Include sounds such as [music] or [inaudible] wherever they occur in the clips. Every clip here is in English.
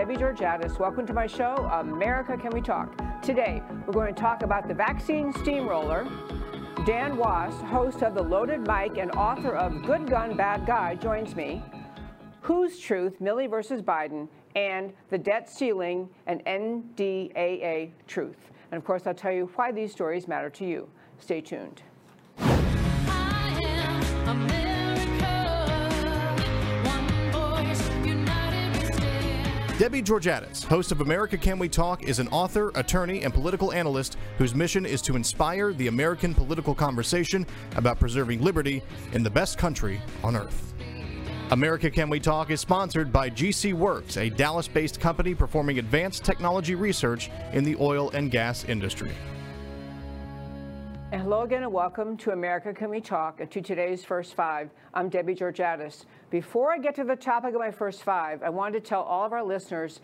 Debbie Georgatos. Welcome to my show, America Can We Talk? Today, we're going to talk about the vaccine steamroller. Dan Wos, host of The Loaded Mic and author of Good Gun, Bad Guy, joins me. Whose Truth, Milley versus Biden, and the debt ceiling and NDAA truth. And of course, I'll tell you why these stories matter to you. Stay tuned. Debbie Georgatos, host of America Can We Talk, is an author, attorney, and political analyst whose mission is to inspire the American political conversation about preserving liberty in the best country on earth. America Can We Talk is sponsored by GC Works, a Dallas based company performing advanced technology research in the oil and gas industry. Hello again and welcome to America Can We Talk and to today's First Five. I'm Debbie Georgatos. Before I get to the topic of my First Five, I wanted to tell all of our listeners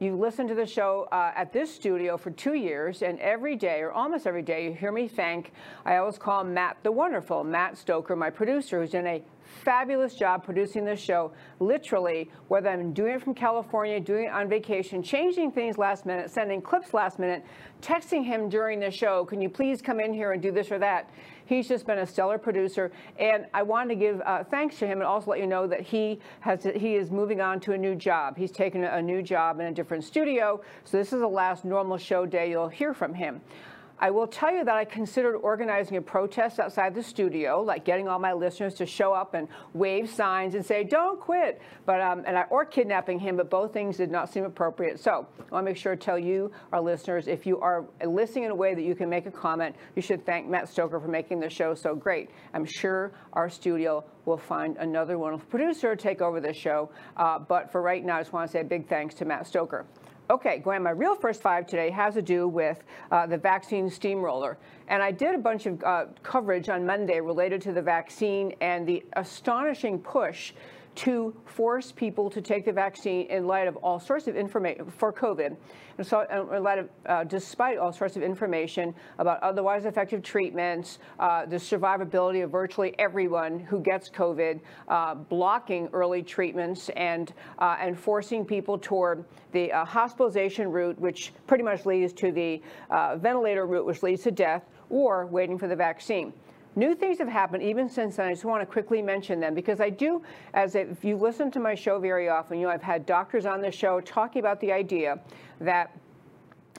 you listen to the show uh, at this studio for two years, and every day, or almost every day, you hear me thank, I always call Matt the Wonderful, Matt Stoker, my producer, who's done a fabulous job producing this show. Literally, whether I'm doing it from California, doing it on vacation, changing things last minute, sending clips last minute, texting him during the show, can you please come in here and do this or that? He's just been a stellar producer, and I wanted to give uh, thanks to him and also let you know that he has he is moving on to a new job. He's taken a new job in a different studio, so this is the last normal show day you'll hear from him. I will tell you that I considered organizing a protest outside the studio, like getting all my listeners to show up and wave signs and say, don't quit, but, um, and I, or kidnapping him, but both things did not seem appropriate. So I want to make sure to tell you, our listeners, if you are listening in a way that you can make a comment, you should thank Matt Stoker for making the show so great. I'm sure our studio will find another wonderful producer to take over the show. Uh, but for right now, I just want to say a big thanks to Matt Stoker. Okay, Gwen, my real first five today has to do with uh, the vaccine steamroller. And I did a bunch of uh, coverage on Monday related to the vaccine and the astonishing push to force people to take the vaccine in light of all sorts of information for COVID, and so in light of, uh, despite all sorts of information about otherwise effective treatments, uh, the survivability of virtually everyone who gets COVID, uh, blocking early treatments, and uh, and forcing people toward the uh, hospitalization route, which pretty much leads to the uh, ventilator route, which leads to death, or waiting for the vaccine. New things have happened even since then. I just want to quickly mention them because I do, as if you listen to my show very often, you know, I've had doctors on the show talking about the idea that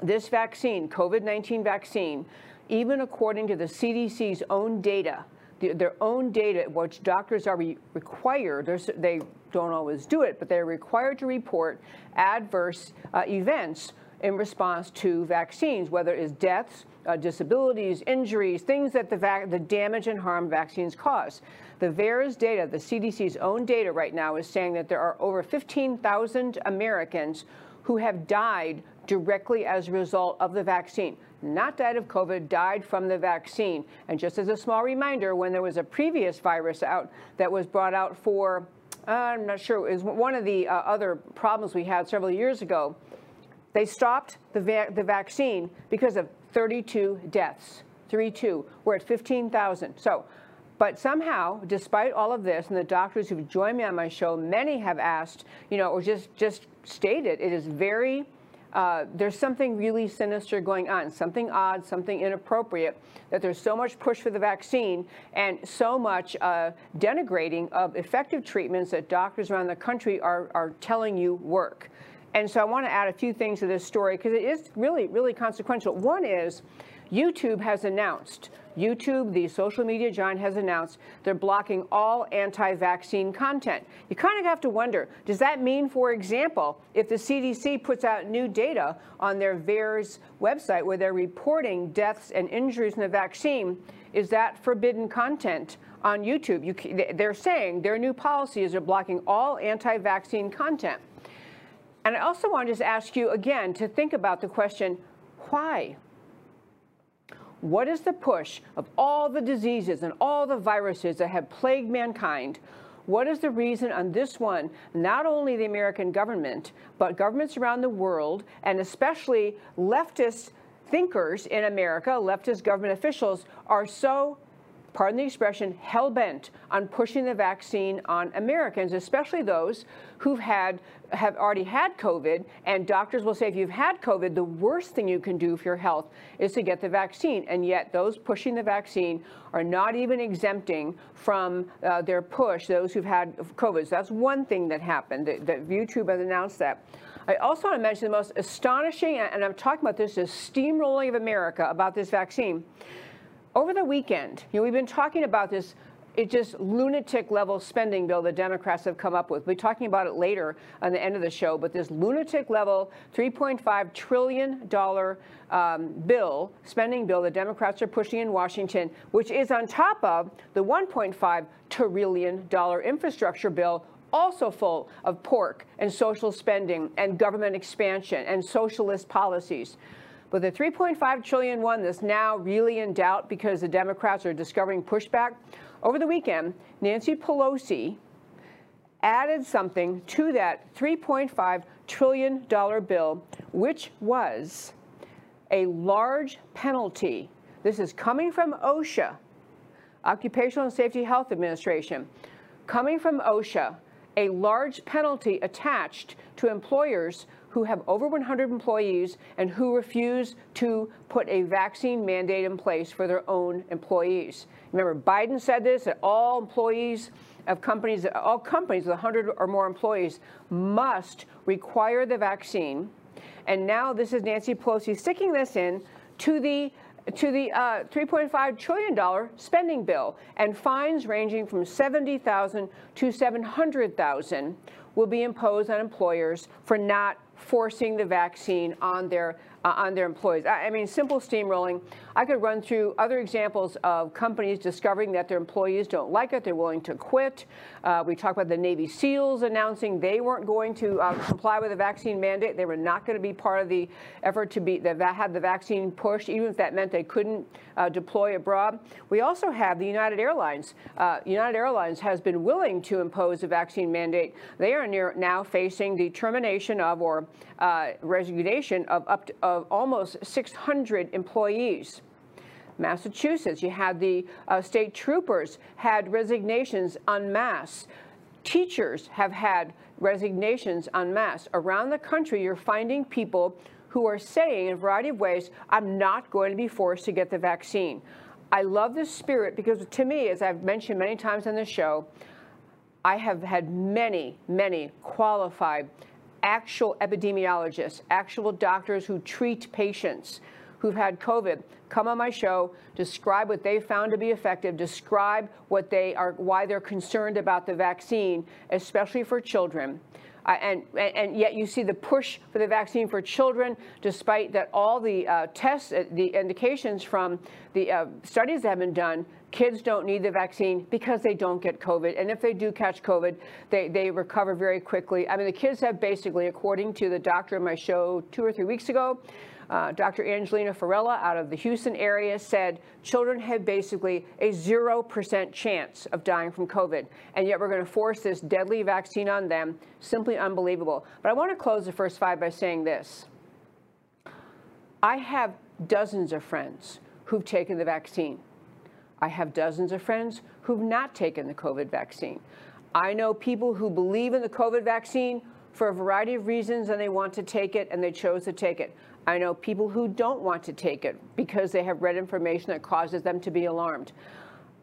this vaccine, COVID-19 vaccine, even according to the CDC's own data, their own data, which doctors are required, they don't always do it, but they're required to report adverse uh, events in response to vaccines, whether it's deaths, uh, disabilities, injuries, things that the, the damage and harm vaccines cause. The VAERS data, the CDC's own data right now, is saying that there are over 15,000 Americans who have died directly as a result of the vaccine. Not died of COVID, died from the vaccine. And just as a small reminder, when there was a previous virus out that was brought out for, uh, I'm not sure, it was one of the uh, other problems we had several years ago, they stopped the, va the vaccine because of 32 deaths. 32. We're at 15,000. So, but somehow, despite all of this, and the doctors who've joined me on my show, many have asked, you know, or just just stated, it is very uh, there's something really sinister going on, something odd, something inappropriate, that there's so much push for the vaccine and so much uh, denigrating of effective treatments that doctors around the country are, are telling you work. And so I want to add a few things to this story because it is really, really consequential. One is YouTube has announced, YouTube, the social media giant, has announced they're blocking all anti-vaccine content. You kind of have to wonder, does that mean, for example, if the CDC puts out new data on their VAERS website where they're reporting deaths and injuries in the vaccine, is that forbidden content on YouTube? You, they're saying their new policy is they're blocking all anti-vaccine content. And I also want to just ask you again to think about the question, why? What is the push of all the diseases and all the viruses that have plagued mankind? What is the reason on this one? Not only the American government, but governments around the world, and especially leftist thinkers in America, leftist government officials, are so pardon the expression, hell bent on pushing the vaccine on Americans, especially those who've had have already had COVID. And doctors will say if you've had COVID, the worst thing you can do for your health is to get the vaccine. And yet, those pushing the vaccine are not even exempting from uh, their push those who've had COVID. So that's one thing that happened. That, that YouTube has announced that. I also want to mention the most astonishing, and I'm talking about this, is steamrolling of America about this vaccine over the weekend, you know, we've been talking about this it's just lunatic level spending bill the Democrats have come up with. We'll be talking about it later on the end of the show, but this lunatic level $3.5 trillion um, bill, spending bill the Democrats are pushing in Washington, which is on top of the $1.5 trillion infrastructure bill also full of pork and social spending and government expansion and socialist policies. But the 3.5 trillion one that's now really in doubt because the Democrats are discovering pushback. Over the weekend, Nancy Pelosi added something to that 3.5 trillion dollar bill, which was a large penalty. This is coming from OSHA, Occupational and Safety Health Administration, coming from OSHA, a large penalty attached to employers who have over 100 employees and who refuse to put a vaccine mandate in place for their own employees. Remember, Biden said this that all employees of companies, all companies with 100 or more employees must require the vaccine. And now this is Nancy Pelosi sticking this in to the to the uh, $3.5 trillion spending bill and fines ranging from 70,000 to 700,000 will be imposed on employers for not forcing the vaccine on their uh, on their employees. I, I, mean, simple steamrolling. I could run through other examples of companies discovering that their employees don't like it, they're willing to quit. Uh, we talked about the Navy SEALs announcing they weren't going to uh, comply with the vaccine mandate. They were not going to be part of the effort to be that have the vaccine pushed, even if that meant they couldn't uh, deploy abroad. We also have the United Airlines. Uh, United Airlines has been willing to impose a vaccine mandate. They are near, now facing the termination of or uh, resignation of up to of almost 600 employees. Massachusetts, you had the uh, state troopers had resignations en masse. Teachers have had resignations en masse. Around the country, you're finding people who are saying in a variety of ways, I'm not going to be forced to get the vaccine. I love this spirit because to me, as I've mentioned many times on this show, I have had many, many qualified actual epidemiologists, actual doctors who treat patients who've had COVID come on my show, describe what they found to be effective, describe what they are, why they're concerned about the vaccine, especially for children. Uh, and, and yet you see the push for the vaccine for children, despite that all the uh, tests, uh, the indications from the uh, studies that have been done, kids don't need the vaccine because they don't get COVID. And if they do catch COVID, they, they recover very quickly. I mean, the kids have basically, according to the doctor in my show two or three weeks ago, uh, Dr. Angelina Farella out of the Houston area said children have basically a 0% chance of dying from COVID. And yet we're going to force this deadly vaccine on them. Simply unbelievable. But I want to close the first five by saying this. I have dozens of friends who've taken the vaccine. I have dozens of friends who've not taken the COVID vaccine. I know people who believe in the COVID vaccine for a variety of reasons and they want to take it and they chose to take it. I know people who don't want to take it because they have read information that causes them to be alarmed.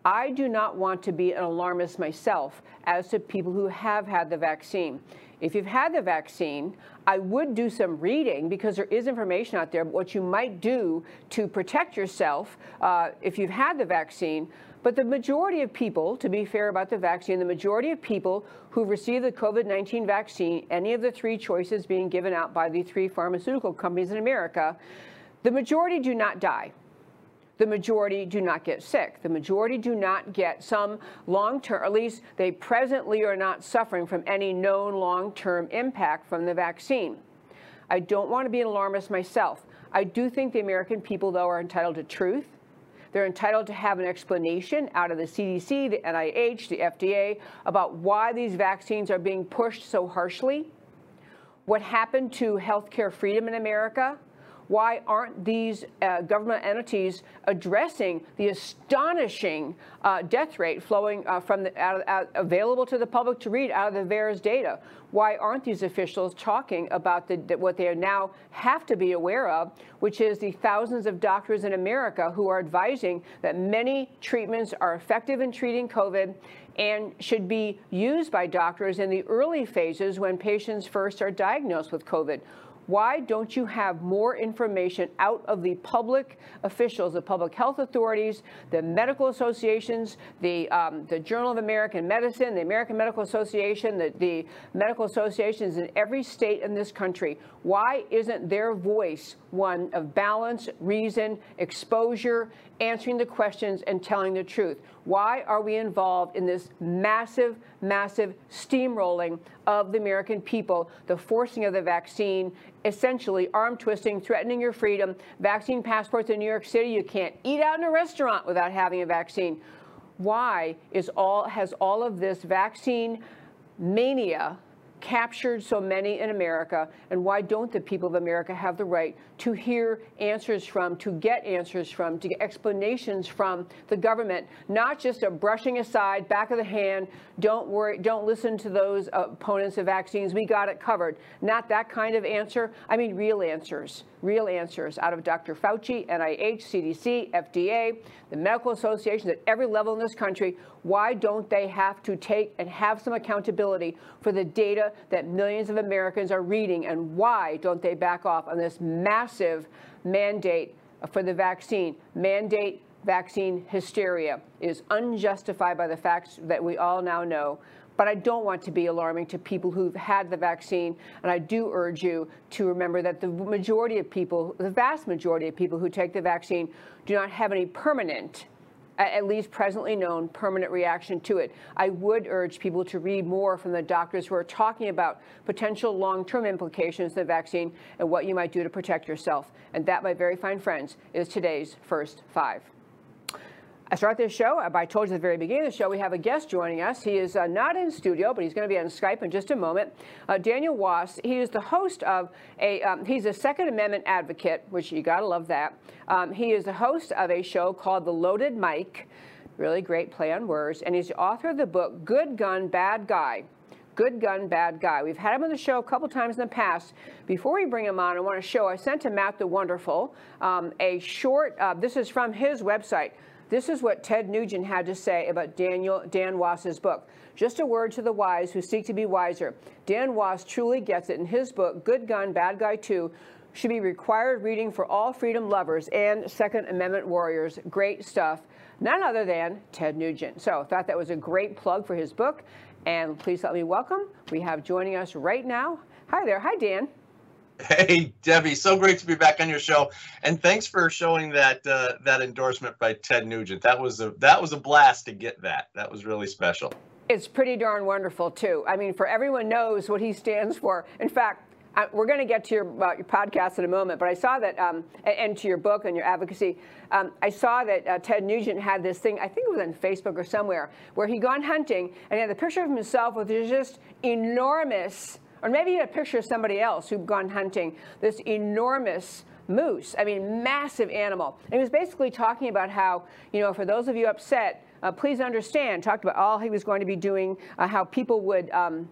I do not want to be an alarmist myself as to people who have had the vaccine. If you've had the vaccine, I would do some reading because there is information out there what you might do to protect yourself uh, if you've had the vaccine. But the majority of people, to be fair about the vaccine, the majority of people who receive the COVID 19 vaccine, any of the three choices being given out by the three pharmaceutical companies in America, the majority do not die. The majority do not get sick. The majority do not get some long term, at least they presently are not suffering from any known long term impact from the vaccine. I don't want to be an alarmist myself. I do think the American people, though, are entitled to truth. They're entitled to have an explanation out of the CDC, the NIH, the FDA about why these vaccines are being pushed so harshly. What happened to healthcare freedom in America? Why aren't these uh, government entities addressing the astonishing uh, death rate flowing uh, from the out, out, available to the public to read out of the VAERS data? Why aren't these officials talking about the, what they now have to be aware of, which is the thousands of doctors in America who are advising that many treatments are effective in treating COVID and should be used by doctors in the early phases when patients first are diagnosed with COVID? Why don't you have more information out of the public officials, the public health authorities, the medical associations, the, um, the Journal of American Medicine, the American Medical Association, the, the medical associations in every state in this country? Why isn't their voice one of balance, reason, exposure, answering the questions, and telling the truth? Why are we involved in this massive, massive steamrolling of the American people, the forcing of the vaccine, essentially arm twisting, threatening your freedom, vaccine passports in New York City? You can't eat out in a restaurant without having a vaccine. Why is all, has all of this vaccine mania captured so many in America, and why don't the people of America have the right to hear answers from, to get answers from, to get explanations from the government, not just a brushing aside, back of the hand, don't worry, don't listen to those opponents of vaccines, we got it covered. Not that kind of answer. I mean, real answers, real answers out of Dr. Fauci, NIH, CDC, FDA, the medical associations at every level in this country. Why don't they have to take and have some accountability for the data that millions of Americans are reading? And why don't they back off on this massive mandate for the vaccine? Mandate vaccine hysteria is unjustified by the facts that we all now know. But I don't want to be alarming to people who've had the vaccine. And I do urge you to remember that the majority of people, the vast majority of people who take the vaccine, do not have any permanent at least presently known permanent reaction to it. I would urge people to read more from the doctors who are talking about potential long-term implications of the vaccine and what you might do to protect yourself. And that, my very fine friends, is today's first five. I start this show. I told you at the very beginning of the show we have a guest joining us. He is uh, not in studio, but he's going to be on Skype in just a moment. Uh, Daniel Wos. He is the host of a. Um, he's a Second Amendment advocate, which you got to love that. Um, he is the host of a show called The Loaded Mic. Really great play on words, and he's the author of the book Good Gun, Bad Guy. Good gun, bad guy. We've had him on the show a couple times in the past. Before we bring him on, I want to show, I sent to Matt the Wonderful um, a short, uh, this is from his website, this is what Ted Nugent had to say about Daniel Dan Wos's book. Just a word to the wise who seek to be wiser. Dan Wos truly gets it in his book, Good Gun, Bad Guy 2, should be required reading for all freedom lovers and Second Amendment warriors. Great stuff. None other than Ted Nugent. So I thought that was a great plug for his book. And please let me welcome, we have joining us right now. Hi there. Hi, Dan. Hey, Debbie, so great to be back on your show, and thanks for showing that uh, that endorsement by Ted Nugent. That was a that was a blast to get that. That was really special. It's pretty darn wonderful too. I mean, for everyone knows what he stands for. In fact, I, we're going to get to your, uh, your podcast in a moment, but I saw that, um, and, to your book and your advocacy, um, I saw that uh, Ted Nugent had this thing, I think it was on Facebook or somewhere, where he'd gone hunting and he had the picture of himself with just enormous or maybe a picture of somebody else who'd gone hunting this enormous moose, I mean, massive animal. And he was basically talking about how, you know, for those of you upset, uh, please understand, talked about all he was going to be doing, uh, how people would. Um,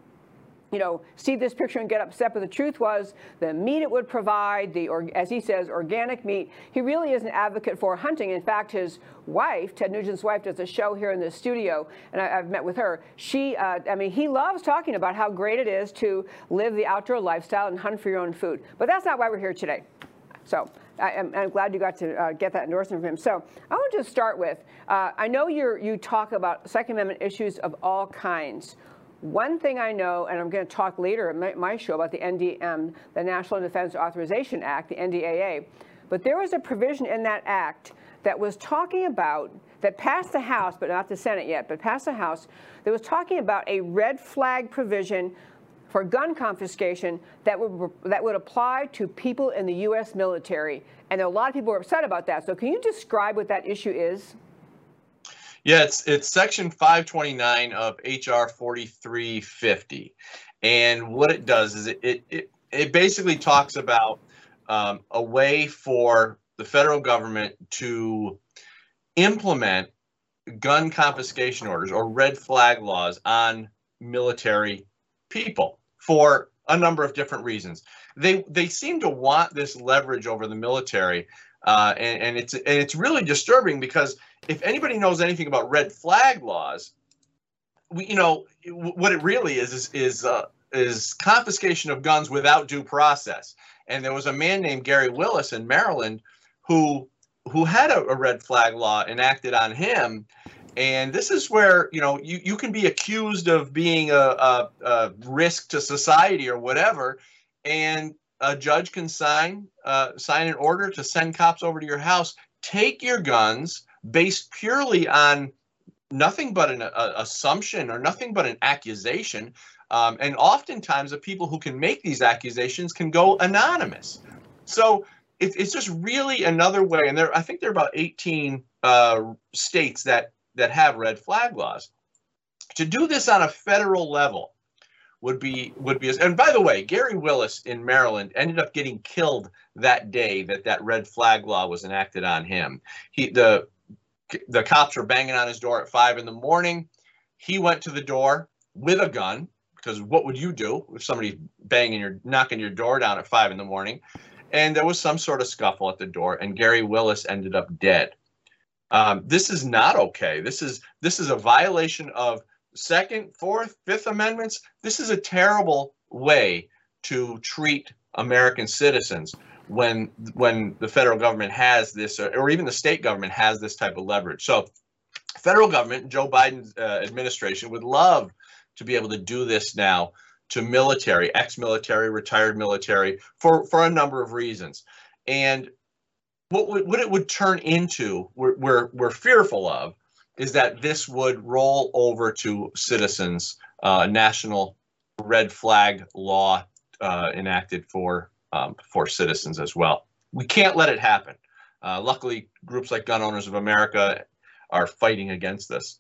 you know, see this picture and get upset. But the truth was the meat it would provide, the, or, as he says, organic meat. He really is an advocate for hunting. In fact, his wife, Ted Nugent's wife, does a show here in the studio, and I, have met with her. She, uh, I mean, he loves talking about how great it is to live the outdoor lifestyle and hunt for your own food. But that's not why we're here today. So I, am glad you got to uh, get that endorsement from him. So I want to start with, uh, I know you you talk about Second Amendment issues of all kinds. One thing I know, and I'm going to talk later in my, show about the NDM, the National Defense Authorization Act, the NDAA, but there was a provision in that act that was talking about, that passed the House, but not the Senate yet, but passed the House, that was talking about a red flag provision for gun confiscation that would that would apply to people in the U.S. military, and a lot of people are upset about that. So, can you describe what that issue is? Yeah, it's it's Section 529 of HR 4350, and what it does is it it it, it basically talks about um, a way for the federal government to implement gun confiscation orders or red flag laws on military people for a number of different reasons. They they seem to want this leverage over the military, uh, and, and it's and it's really disturbing because if anybody knows anything about red flag laws, we, you know what it really is is is uh, is confiscation of guns without due process. And there was a man named Gary Willis in Maryland who who had a, a red flag law enacted on him and this is where you know you, you can be accused of being a, a, a risk to society or whatever and a judge can sign uh, sign an order to send cops over to your house take your guns based purely on nothing but an a, assumption or nothing but an accusation um, and oftentimes the people who can make these accusations can go anonymous so it, it's just really another way and there i think there are about 18 uh, states that that have red flag laws. To do this on a federal level would be would be and by the way, Gary Willis in Maryland ended up getting killed that day that that red flag law was enacted on him. He the the cops were banging on his door at five in the morning. He went to the door with a gun because what would you do if somebody banging your knocking your door down at five in the morning? And there was some sort of scuffle at the door, and Gary Willis ended up dead. Um, this is not okay. This is this is a violation of Second, Fourth, Fifth Amendments. This is a terrible way to treat American citizens when when the federal government has this, or even the state government has this type of leverage. So, federal government, Joe Biden's uh, administration would love to be able to do this now to military, ex-military, retired military, for for a number of reasons. And what, what it would turn into, we're, we're, we're fearful of, is that this would roll over to citizens, uh, national red flag law uh, enacted for um, for citizens as well. We can't let it happen. Uh, luckily, groups like Gun Owners of America are fighting against this.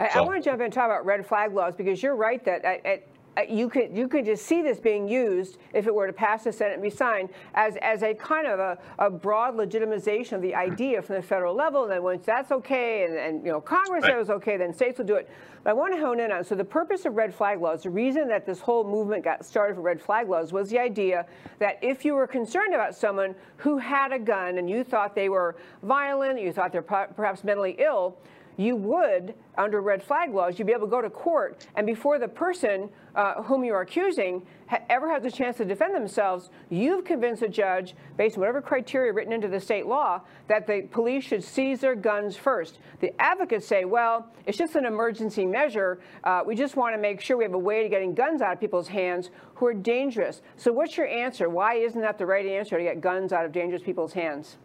I, so. I want to jump in and talk about red flag laws because you're right that at, Uh, you could you could just see this being used if it were to pass the Senate and be signed as as a kind of a, a broad legitimization of the idea from the federal level. And then once that's okay, and, and you know Congress right. says okay, then states will do it. But I want to hone in on so the purpose of red flag laws, the reason that this whole movement got started for red flag laws was the idea that if you were concerned about someone who had a gun and you thought they were violent, you thought they're perhaps mentally ill you would, under red flag laws, you'd be able to go to court, and before the person uh, whom you are accusing ha ever has a chance to defend themselves, you've convinced a judge, based on whatever criteria written into the state law, that the police should seize their guns first. The advocates say, well, it's just an emergency measure. Uh, we just want to make sure we have a way to getting guns out of people's hands who are dangerous. So what's your answer? Why isn't that the right answer to get guns out of dangerous people's hands?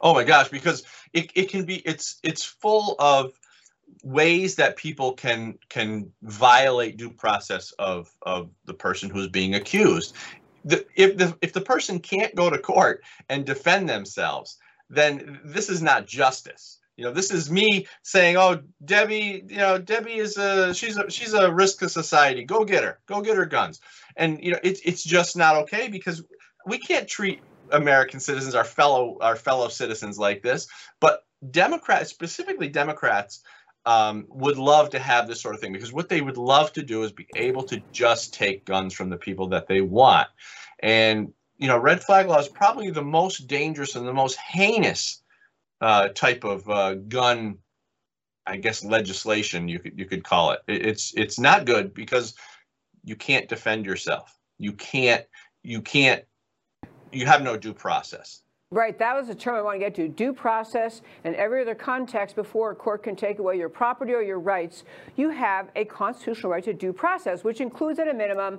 Oh my gosh, because it, it can be it's it's full of ways that people can can violate due process of of the person who's being accused. The, if the if the person can't go to court and defend themselves, then this is not justice. You know, this is me saying, "Oh, Debbie, you know, Debbie is a she's a she's a risk to society. Go get her. Go get her guns." And you know, it's it's just not okay because we can't treat American citizens, our fellow our fellow citizens like this. But Democrats, specifically Democrats, um, would love to have this sort of thing because what they would love to do is be able to just take guns from the people that they want. And you know, red flag law is probably the most dangerous and the most heinous uh, type of uh, gun, I guess, legislation you could you could call it. It's it's not good because you can't defend yourself. You can't you can't you have no due process. Right, that was the term I want to get to. Due process and every other context before a court can take away your property or your rights, you have a constitutional right to due process, which includes at a minimum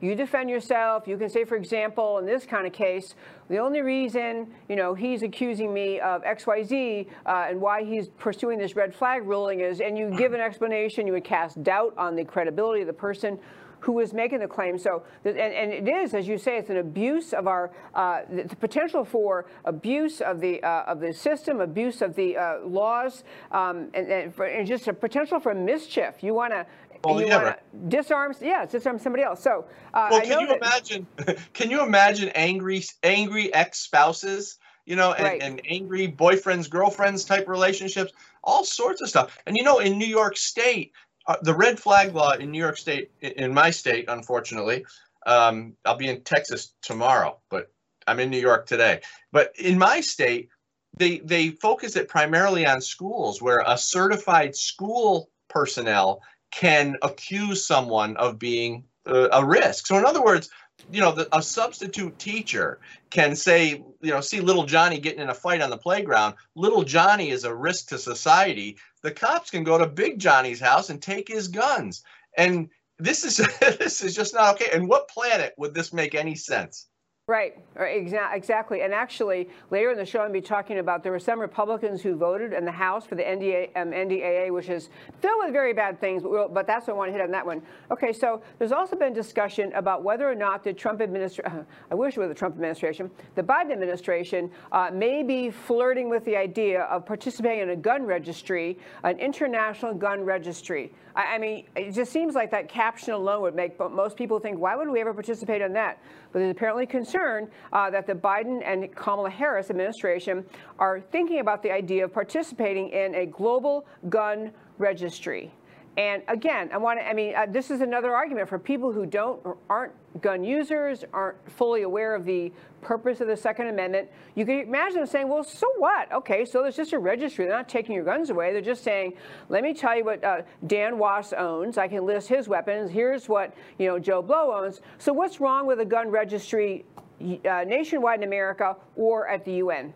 you defend yourself. You can say, for example, in this kind of case, the only reason, you know, he's accusing me of XYZ uh, and why he's pursuing this red flag ruling is, and you give an explanation, you would cast doubt on the credibility of the person who is making the claim. So, and, and it is, as you say, it's an abuse of our uh, the potential for abuse of the uh, of the system, abuse of the uh, laws, um, and, and, for, and, just a potential for mischief. You want to. Well, you yeah, want to disarm, yeah, disarm somebody else. So, uh, well, can you that, imagine? [laughs] Can you imagine angry, angry ex-spouses you know, and, Right. and angry boyfriends, girlfriends type relationships, all sorts of stuff. And you know, in New York State, uh, the red flag law in New York State, in my state, unfortunately, um, I'll be in Texas tomorrow, but I'm in New York today. But in my state, they they focus it primarily on schools, where a certified school personnel can accuse someone of being uh, a risk. So, in other words, you know, the, a substitute teacher can say, you know, see little Johnny getting in a fight on the playground. Little Johnny is a risk to society. The cops can go to Big Johnny's house and take his guns. And this is [laughs] this is just not okay. And what planet would this make any sense? Right, exa- exactly. And actually, later in the show, to be talking about there were some Republicans who voted in the House for the NDA, um, NDAA, which is filled with very bad things, but, we'll, but that's what I want to hit on that one. Okay, so there's also been discussion about whether or not the Trump administration, [laughs] I wish it were the Trump administration, the Biden administration uh, may be flirting with the idea of participating in a gun registry, an international gun registry. I, I mean, it just seems like that caption alone would make but most people think, why would we ever participate in that? But there's apparently concern uh, that the Biden and Kamala Harris administration are thinking about the idea of participating in a global gun registry. And again, I want to, I mean, uh, this is another argument for people who don't, or aren't gun users, aren't fully aware of the purpose of the Second Amendment. You can imagine them saying, well, so what? Okay, so there's just a registry. They're not taking your guns away. They're just saying, let me tell you what uh, Dan Wos owns. I can list his weapons. Here's what, you know, Joe Blow owns. So what's wrong with a gun registry uh, nationwide in America or at the UN?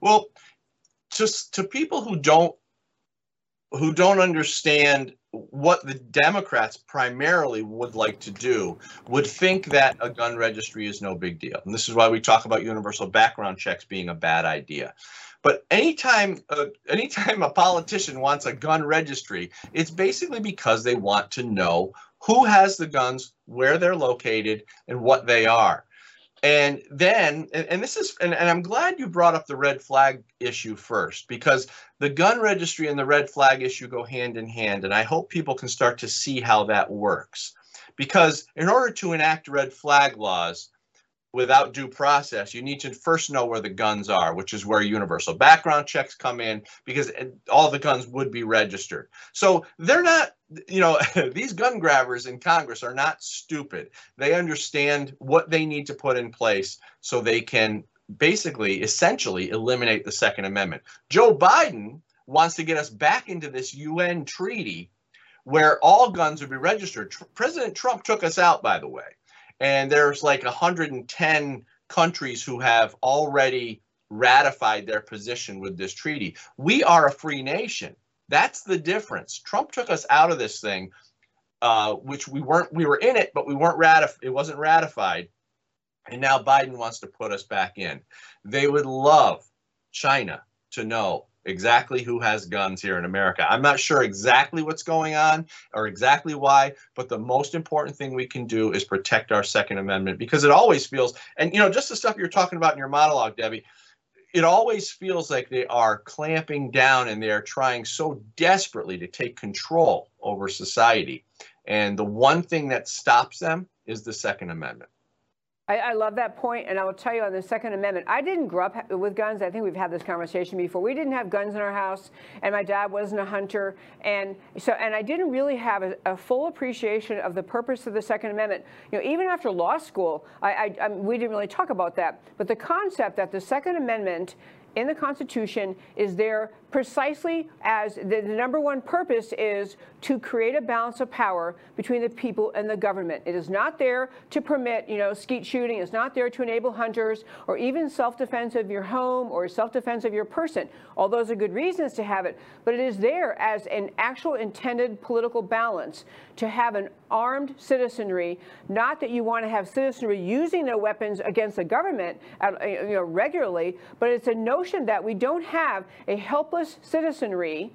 Well, just to people who don't who don't understand what the Democrats primarily would like to do would think that a gun registry is no big deal. And this is why we talk about universal background checks being a bad idea. But anytime, uh, anytime a politician wants a gun registry, it's basically because they want to know who has the guns, where they're located, and what they are. And then, and, and this is, and, and I'm glad you brought up the red flag issue first, because the gun registry and the red flag issue go hand in hand. And I hope people can start to see how that works. Because in order to enact red flag laws, without due process, you need to first know where the guns are, which is where universal background checks come in, because all the guns would be registered. So they're not, you know, [laughs] these gun grabbers in Congress are not stupid. They understand what they need to put in place so they can basically, essentially, eliminate the Second Amendment. Joe Biden wants to get us back into this UN treaty where all guns would be registered. Tr- President Trump took us out, by the way and there's like 110 countries who have already ratified their position with this treaty. We are a free nation. That's the difference. Trump took us out of this thing, uh, which we weren't. We were in it, but we weren't ratified. It wasn't ratified, and now Biden wants to put us back in. They would love China to know exactly who has guns here in America. I'm not sure exactly what's going on or exactly why, but the most important thing we can do is protect our Second Amendment because it always feels, and you know, just the stuff you're talking about in your monologue, Debbie, it always feels like they are clamping down and they are trying so desperately to take control over society. And the one thing that stops them is the Second Amendment. I, I, love that point, and I will tell you on the Second Amendment, I didn't grow up with guns. I think we've had this conversation before. We didn't have guns in our house, and my dad wasn't a hunter, and so and I didn't really have a, a full appreciation of the purpose of the Second Amendment. You know, even after law school, I, I, I we didn't really talk about that. But the concept that the Second Amendment in the Constitution is there precisely as the, number one purpose is to create a balance of power between the people and the government. It is not there to permit, you know, skeet shooting. It's not there to enable hunters or even self-defense of your home or self-defense of your person. All those are good reasons to have it, but it is there as an actual intended political balance to have an armed citizenry. Not that you want to have citizenry using their weapons against the government, you know, regularly, but it's a notion that we don't have a helpless citizenry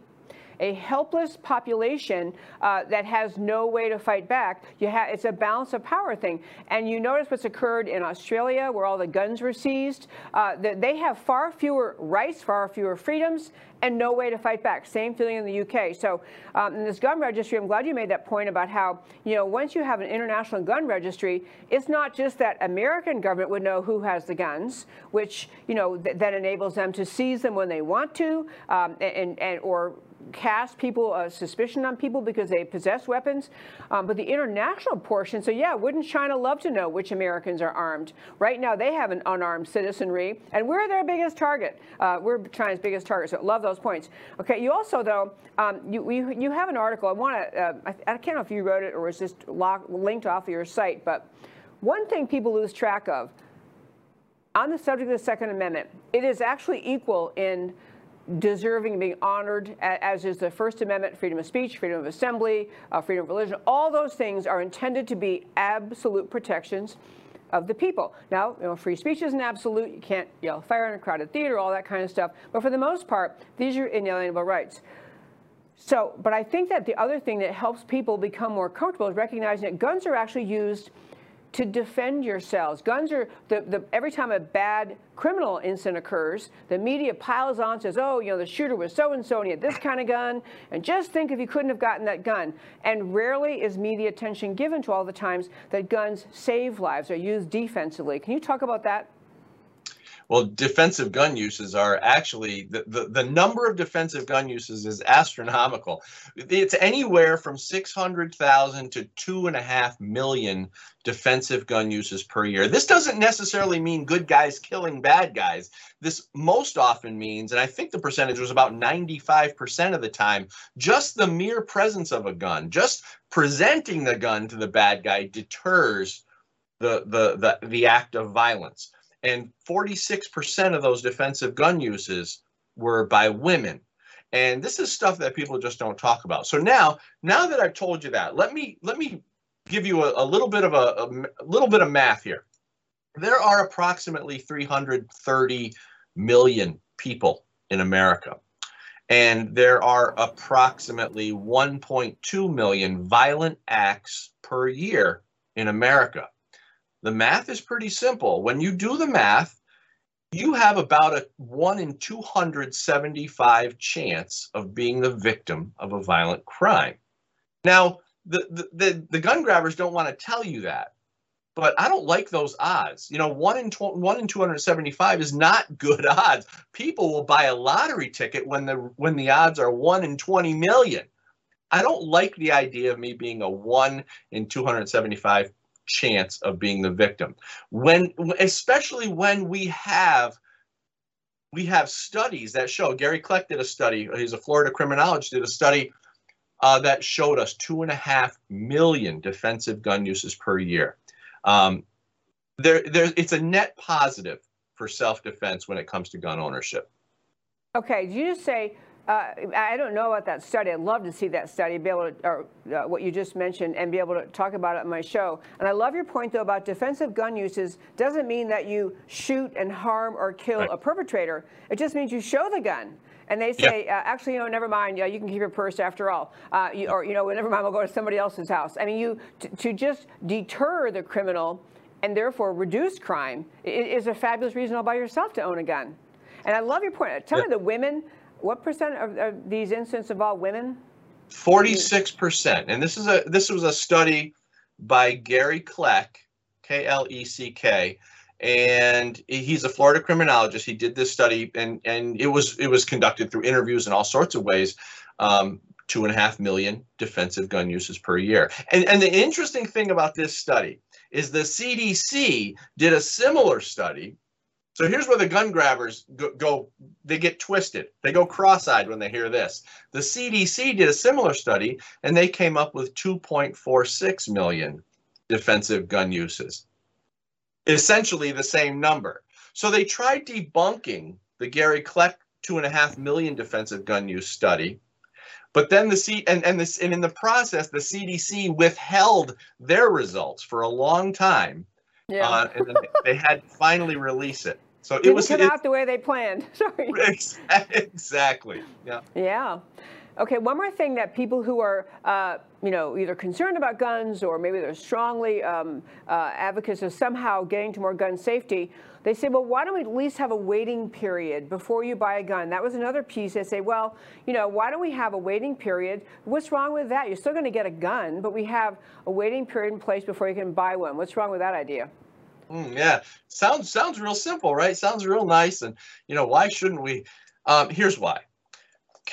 a helpless population uh, that has no way to fight back. Have it's a balance of power thing. And you notice what's occurred in Australia, where all the guns were seized. Uh, they have far fewer rights, far fewer freedoms, and no way to fight back. Same feeling in the UK. So um, in this gun registry, I'm glad you made that point about how, you know, once you have an international gun registry, it's not just that American government would know who has the guns, which, you know, th that enables them to seize them when they want to, um, and, and or cast people a suspicion on people because they possess weapons. Um, but the international portion, so yeah, wouldn't China love to know which Americans are armed? Right now, they have an unarmed citizenry, and we're their biggest target. Uh, we're China's biggest target, so love those points. Okay, you also, though, um, you, you, you, have an article. I want to, uh, I, I, can't know if you wrote it or was just locked, linked off of your site, but one thing people lose track of on the subject of the Second Amendment, it is actually equal in deserving of being honored, as is the First Amendment, freedom of speech, freedom of assembly, uh, freedom of religion. All those things are intended to be absolute protections of the people. Now, you know, free speech isn't absolute. You can't yell fire in a crowded theater, all that kind of stuff. But for the most part, these are inalienable rights. So, but I think that the other thing that helps people become more comfortable is recognizing that guns are actually used to defend yourselves. Guns are, the, the, every time a bad criminal incident occurs, the media piles on, and says, oh, you know, the shooter was so-and-so and he had this kind of gun, and just think if you couldn't have gotten that gun. And rarely is media attention given to all the times that guns save lives, or used defensively. Can you talk about that? Well, defensive gun uses are actually the, the, the number of defensive gun uses is astronomical. It's anywhere from 600,000 to two and a half million defensive gun uses per year. This doesn't necessarily mean good guys killing bad guys. This most often means, and I think the percentage was about 95% of the time, just the mere presence of a gun, just presenting the gun to the bad guy deters the, the, the, the act of violence and 46% of those defensive gun uses were by women. And this is stuff that people just don't talk about. So now now that i've told you that let me let me give you a, a little bit of a, a, little bit of math here. There are approximately 330 million people in america. And there are approximately 1.2 million violent acts per year in america the math is pretty simple. When you do the math, you have about a 1 in 275 chance of being the victim of a violent crime. Now, the, the, the, the gun grabbers don't want to tell you that, but I don't like those odds. You know, 1 in, 1 in 275 is not good [laughs] odds. People will buy a lottery ticket when the, when the odds are 1 in 20 million. I don't like the idea of me being a 1 in 275 chance of being the victim. When, especially when we have we have studies that show. Gary Kleck did a study. He's a Florida criminologist. Did a study uh, that showed us two and a half million defensive gun uses per year. Um, there, there, it's a net positive for self-defense when it comes to gun ownership. Okay, did you just say uh, I don't know about that study. I'd love to see that study, be able to, or uh, what you just mentioned, and be able to talk about it on my show. And I love your point, though, about defensive gun uses doesn't mean that you shoot and harm or kill right. a perpetrator. It just means you show the gun. And they say, uh, actually, you know, never mind. Yeah, you can keep your purse after all. Uh, you, or, you know, never mind. We'll go to somebody else's house. I mean, you to just deter the criminal and therefore reduce crime is a fabulous reason all by yourself to own a gun. And I love your point. Tell me the women what percent of, these incidents involve women? Forty-six percent, and this is a this was a study by Gary Kleck, K L E C K, and he's a Florida criminologist. He did this study, and and it was it was conducted through interviews and all sorts of ways. Um, two and a half million defensive gun uses per year. And and the interesting thing about this study is the CDC did a similar study so here's where the gun grabbers go, go, they get twisted. They go cross-eyed when they hear this. The CDC did a similar study and they came up with 2.46 million defensive gun uses. Essentially the same number. So they tried debunking the Gary Kleck two and a half million defensive gun use study. But then the C and, and this and in the process, the CDC withheld their results for a long time yeah. Uh, and then they had to finally release it. So Didn't it was come it, out the way they planned. [laughs] Sorry. [laughs] Exactly. Yeah. Yeah. Okay, one more thing that people who are, uh, you know, either concerned about guns or maybe they're strongly um, uh, advocates of somehow getting to more gun safety, they say, well, why don't we at least have a waiting period before you buy a gun? That was another piece. They say, well, you know, why don't we have a waiting period? What's wrong with that? You're still going to get a gun, but we have a waiting period in place before you can buy one. What's wrong with that idea? Mm, yeah, sounds sounds real simple, right? Sounds real nice, and you know, why shouldn't we? Um, here's why.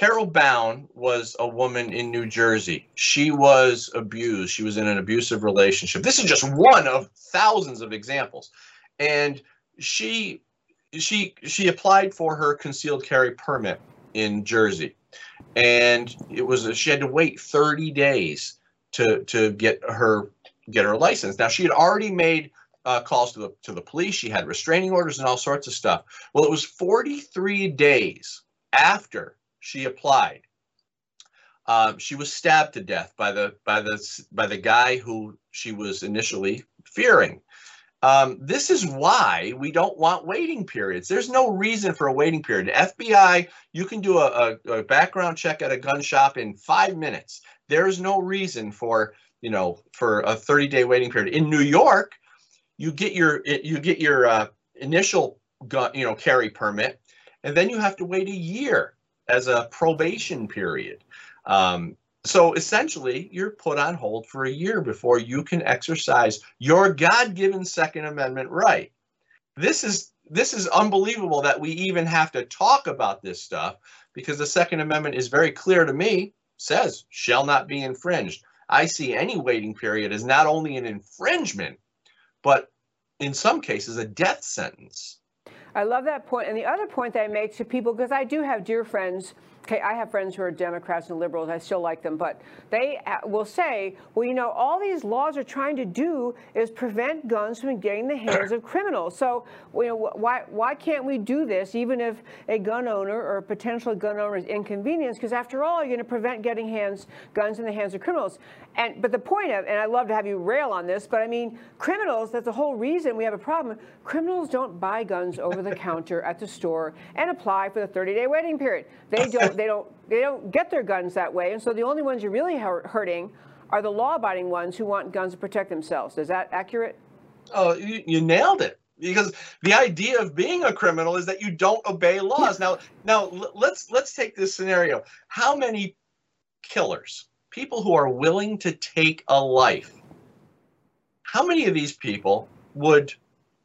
Carol Bowne was a woman in New Jersey. She was abused. She was in an abusive relationship. This is just one of thousands of examples. And she she she applied for her concealed carry permit in Jersey. And it was she had to wait 30 days to to get her get her license. Now she had already made uh, calls to the to the police. She had restraining orders and all sorts of stuff. Well, it was 43 days after she applied. Um, she was stabbed to death by the by the by the guy who she was initially fearing. Um, this is why we don't want waiting periods. There's no reason for a waiting period. FBI, you can do a, a, a background check at a gun shop in five minutes. There's no reason for you know for a 30 day waiting period. In New York, you get your you get your uh, initial gun you know carry permit, and then you have to wait a year as a probation period. Um, so essentially, you're put on hold for a year before you can exercise your God-given Second Amendment right. This is this is unbelievable that we even have to talk about this stuff because the Second Amendment is very clear to me, says shall not be infringed. I see any waiting period as not only an infringement, but in some cases a death sentence. I love that point. And the other point that I make to people, because I do have dear friends Okay, I have friends who are Democrats and liberals. I still like them, but they uh, will say, well, you know, all these laws are trying to do is prevent guns from getting the hands of criminals. So, you know, why why can't we do this, even if a gun owner or a potential gun owner is inconvenienced? Because after all, you're going to prevent getting hands guns in the hands of criminals. And but the point of, and I love to have you rail on this, but I mean, criminals. That's the whole reason we have a problem. Criminals don't buy guns over the counter at the store and apply for the 30-day waiting period. They don't they don't they don't get their guns that way, and so the only ones you're really hurting are the law-abiding ones who want guns to protect themselves. Is that accurate? Oh, you, you nailed it. Because the idea of being a criminal is that you don't obey laws. now, now let's let's take this scenario. How many killers, people who are willing to take a life, how many of these people would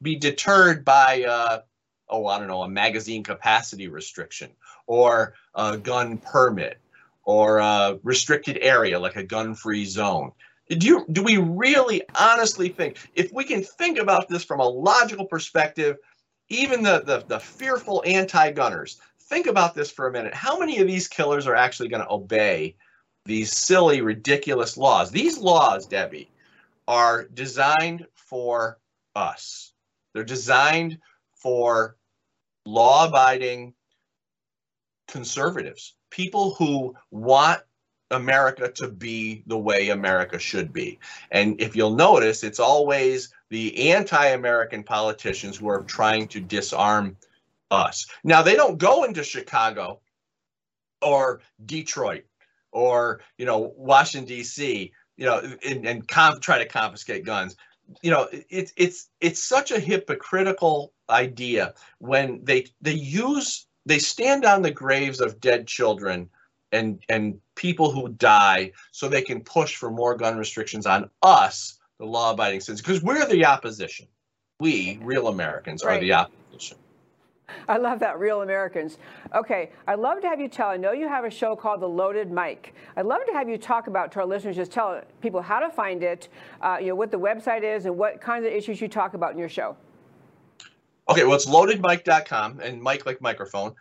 be deterred by uh, oh, I don't know, a magazine capacity restriction or a gun permit or a restricted area like a gun-free zone. Do you do we really honestly think if we can think about this from a logical perspective, even the the, the fearful anti-gunners, think about this for a minute. How many of these killers are actually going to obey these silly, ridiculous laws? These laws, Debbie, are designed for us. They're designed for law abiding conservatives, people who want America to be the way America should be. And if you'll notice, it's always the anti American politicians who are trying to disarm us. Now, they don't go into Chicago or Detroit or, you know, Washington, D.C., you know, and, and try to confiscate guns you know it's it's it's such a hypocritical idea when they they use they stand on the graves of dead children and and people who die so they can push for more gun restrictions on us the law-abiding citizens because we're the opposition we real americans right. are the opposition [laughs] I love that, real Americans. Okay, I'd love to have you tell, I know you have a show called The Loaded Mic. I'd love to have you talk about, to our listeners, just tell people how to find it, uh, you know, what the website is and what kinds of issues you talk about in your show. Okay, well, it's loadedmic.com and mic like microphone,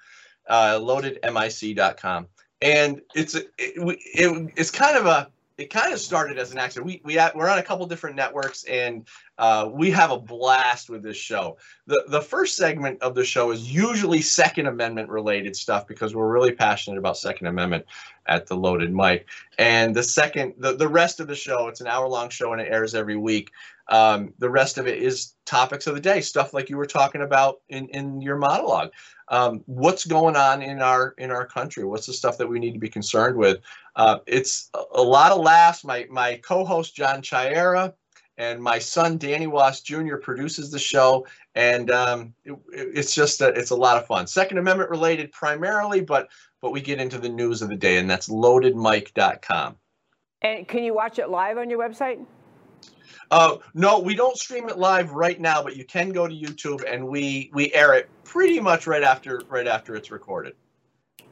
uh, loadedmic.com. And it's, it, it, it's kind of a, it kind of started as an accident. We we we're on a couple different networks, and uh, we have a blast with this show. the The first segment of the show is usually Second Amendment related stuff because we're really passionate about Second Amendment at the Loaded Mic. And the second, the the rest of the show, it's an hour long show and it airs every week. Um, the rest of it is topics of the day, stuff like you were talking about in, in your monologue. Um, what's going on in our in our country? What's the stuff that we need to be concerned with? Uh, it's a, lot of laughs. My my co-host John Chiara and my son Danny Wos Jr. produces the show, and um, it, it's just a, it's a lot of fun. Second Amendment related primarily, but but we get into the news of the day, and that's loadedmic.com. And can you watch it live on your website? Uh, no, we don't stream it live right now, but you can go to YouTube and we we air it pretty much right after right after it's recorded.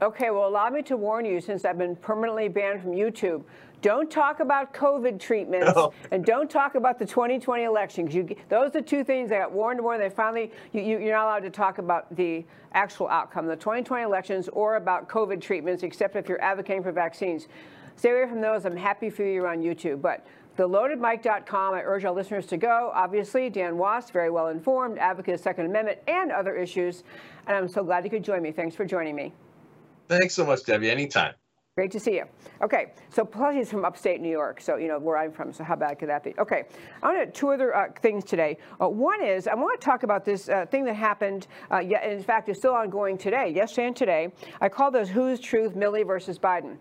Okay, well, allow me to warn you, since I've been permanently banned from YouTube, don't talk about COVID treatments no. and don't talk about the 2020 election. You, those are the two things I got warned more. They finally, you, you, you're not allowed to talk about the actual outcome, the 2020 elections, or about COVID treatments, except if you're advocating for vaccines. Stay away from those. I'm happy for you. On YouTube, but theloadedmic.com. I urge our listeners to go. Obviously, Dan Wos, very well informed, advocate of Second Amendment and other issues. And I'm so glad you could join me. Thanks for joining me. Thanks so much, Debbie. Anytime. Great to see you. Okay, so plus he's from upstate New York, so you know where I'm from. So how bad could that be? Okay, I want to two other uh, things today. Uh, one is I want to talk about this uh, thing that happened. Uh, yeah, in fact, it's still ongoing today. Yesterday and today, I call those "Who's Truth?" Milley versus Biden.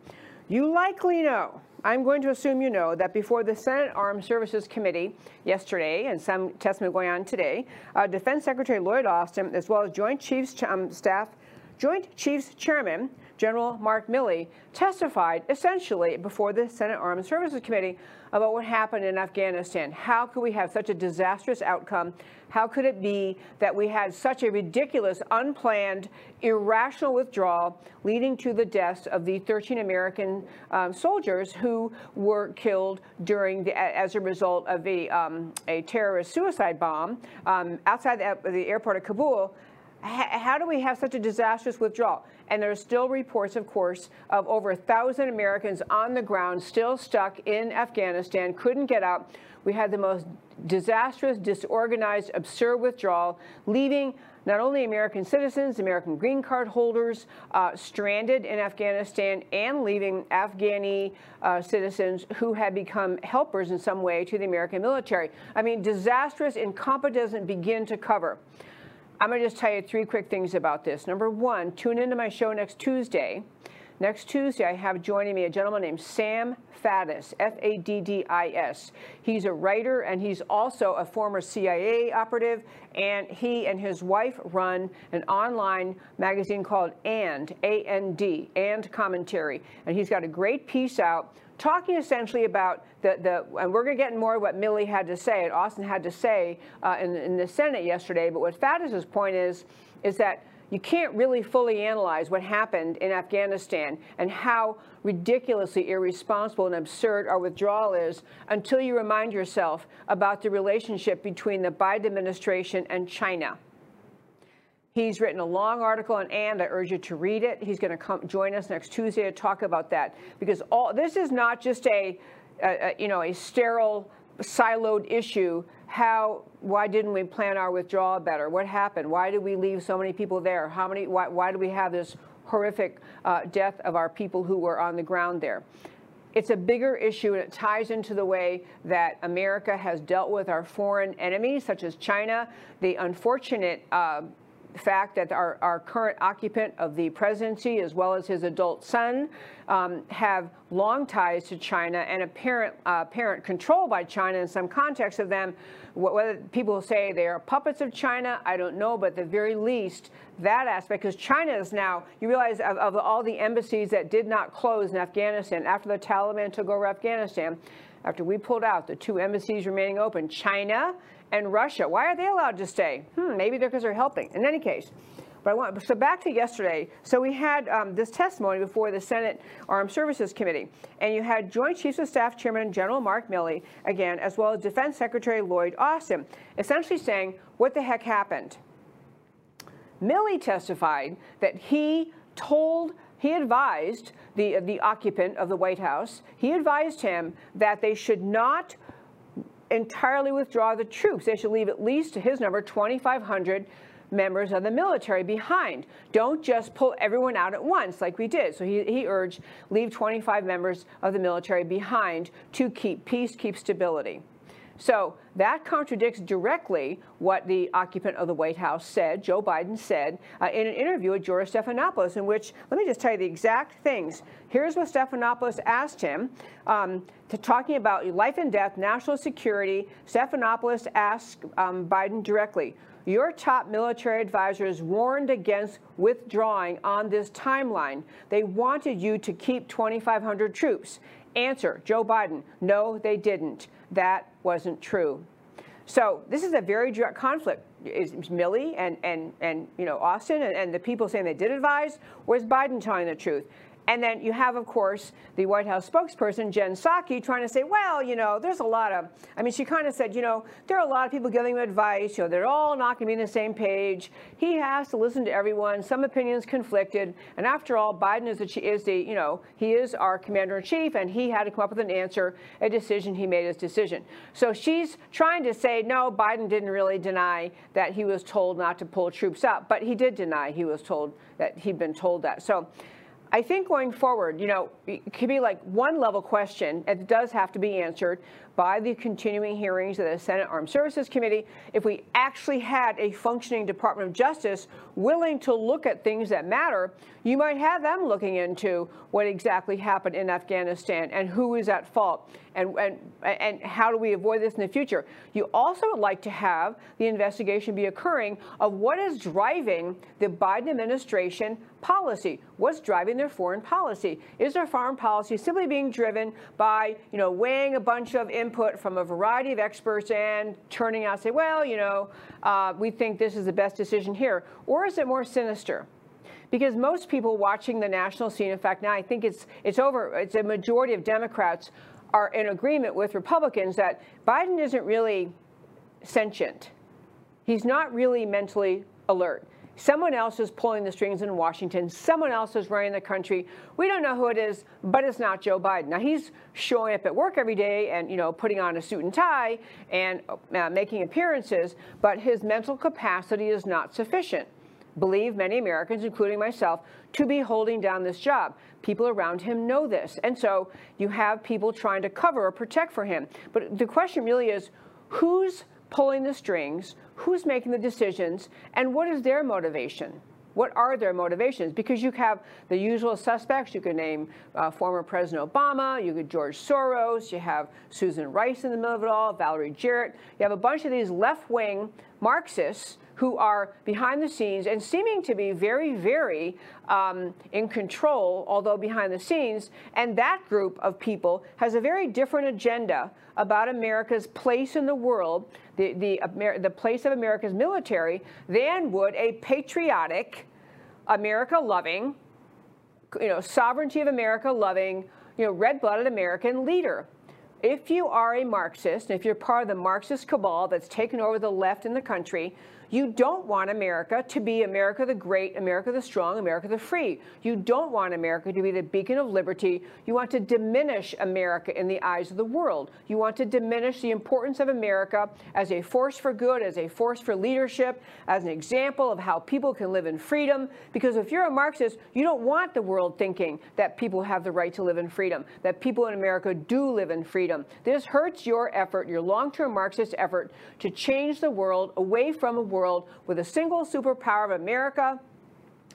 You likely know I'm going to assume you know that before the Senate Armed Services Committee yesterday and some testimony going on today, uh, Defense Secretary Lloyd Austin, as well as Joint Chiefs um, Staff, Joint Chiefs Chairman General Mark Milley, testified essentially before the Senate Armed Services Committee about what happened in Afghanistan. How could we have such a disastrous outcome? How could it be that we had such a ridiculous, unplanned, irrational withdrawal leading to the deaths of the 13 American um, soldiers who were killed during the, as a result of a, um, a terrorist suicide bomb um, outside the, the airport of Kabul? How do we have such a disastrous withdrawal? And there are still reports, of course, of over a thousand Americans on the ground still stuck in Afghanistan, couldn't get out. We had the most disastrous, disorganized, absurd withdrawal, leaving not only American citizens, American green card holders uh, stranded in Afghanistan and leaving Afghani uh, citizens who had become helpers in some way to the American military. I mean, disastrous, incompetent doesn't begin to cover. I'm going to just tell you three quick things about this. Number one, tune into my show next Tuesday. Next Tuesday, I have joining me a gentleman named Sam Faddis, F A D D I S. He's a writer and he's also a former CIA operative. And he and his wife run an online magazine called And, A N D, And Commentary. And he's got a great piece out talking essentially about the, the and we're going to get more of what Milley had to say and Austin had to say uh, in, in the Senate yesterday. But what Faddis's point is, is that you can't really fully analyze what happened in Afghanistan and how ridiculously irresponsible and absurd our withdrawal is until you remind yourself about the relationship between the Biden administration and China. He's written a long article on and I urge you to read it. He's going to come join us next Tuesday to talk about that because all this is not just a, a, a you know a sterile siloed issue. How why didn't we plan our withdrawal better? What happened? Why did we leave so many people there? How many? Why, why do we have this horrific uh, death of our people who were on the ground there? It's a bigger issue, and it ties into the way that America has dealt with our foreign enemies, such as China. The unfortunate uh, fact that our, our current occupant of the presidency, as well as his adult son, um, have long ties to China and apparent, uh, apparent control by China in some context of them. Whether people say they are puppets of China, I don't know, but at the very least, that aspect, because China is now, you realize of, of all the embassies that did not close in Afghanistan after the Taliban took over Afghanistan, after we pulled out the two embassies remaining open, China and Russia. Why are they allowed to stay? Hmm, maybe they're because they're helping. In any case, but I want so back to yesterday. So we had um, this testimony before the Senate Armed Services Committee, and you had Joint Chiefs of Staff Chairman General Mark Milley again, as well as Defense Secretary Lloyd Austin, essentially saying, "What the heck happened?" Milley testified that he told he advised the, the occupant of the White House, he advised him that they should not entirely withdraw the troops. They should leave at least, to his number, 2,500 members of the military behind. Don't just pull everyone out at once like we did. So he, he urged leave 25 members of the military behind to keep peace, keep stability. So that contradicts directly what the occupant of the White House said, Joe Biden said, uh, in an interview with George Stephanopoulos, in which, let me just tell you the exact things. Here's what Stephanopoulos asked him um, to talking about life and death, national security. Stephanopoulos asked um, Biden directly, your top military advisors warned against withdrawing on this timeline. They wanted you to keep 2,500 troops. Answer Joe Biden, no, they didn't. That wasn't true. So this is a very direct conflict. Is Milley and, and, and you know Austin and, and the people saying they did advise, or is Biden telling the truth? And then you have, of course, the White House spokesperson, Jen Psaki, trying to say, well, you know, there's a lot of, I mean, she kind of said, you know, there are a lot of people giving him advice. You know, they're all not going to be on the same page. He has to listen to everyone. Some opinions conflicted. And after all, Biden is the, is the you know, he is our commander in chief, and he had to come up with an answer, a decision. He made his decision. So she's trying to say, no, Biden didn't really deny that he was told not to pull troops up, but he did deny he was told that he'd been told that. So I think going forward, you know, it could be like one level question, it does have to be answered by the continuing hearings of the Senate Armed Services Committee. If we actually had a functioning Department of Justice willing to look at things that matter, you might have them looking into what exactly happened in Afghanistan and who is at fault and, and, and how do we avoid this in the future. You also would like to have the investigation be occurring of what is driving the Biden administration policy. What's driving their foreign policy? Is their foreign policy simply being driven by, you know, weighing a bunch of input from a variety of experts and turning out say, well, you know, uh, we think this is the best decision here? Or is it more sinister? Because most people watching the national scene, in fact, now I think it's it's over. It's a majority of Democrats are in agreement with Republicans that Biden isn't really sentient. He's not really mentally alert. Someone else is pulling the strings in Washington. Someone else is running the country. We don't know who it is, but it's not Joe Biden. Now he's showing up at work every day and you know putting on a suit and tie and uh, making appearances, but his mental capacity is not sufficient. Believe many Americans, including myself, to be holding down this job. People around him know this, and so you have people trying to cover or protect for him. But the question really is, who's pulling the strings? who's making the decisions, and what is their motivation? What are their motivations? Because you have the usual suspects. You can name uh, former President Obama, you get George Soros, you have Susan Rice in the middle of it all, Valerie Jarrett. You have a bunch of these left wing Marxists who are behind the scenes and seeming to be very, very um, in control, although behind the scenes. And that group of people has a very different agenda about America's place in the world, the, the, the place of America's military, than would a patriotic, America loving, you know, sovereignty of America loving, you know, red blooded American leader. If you are a Marxist, and if you're part of the Marxist cabal that's taken over the left in the country, you don't want America to be America the great, America the strong, America the free. You don't want America to be the beacon of liberty. You want to diminish America in the eyes of the world. You want to diminish the importance of America as a force for good, as a force for leadership, as an example of how people can live in freedom. Because if you're a Marxist, you don't want the world thinking that people have the right to live in freedom, that people in America do live in freedom. This hurts your effort, your long term Marxist effort to change the world away from a world world with a single superpower of America,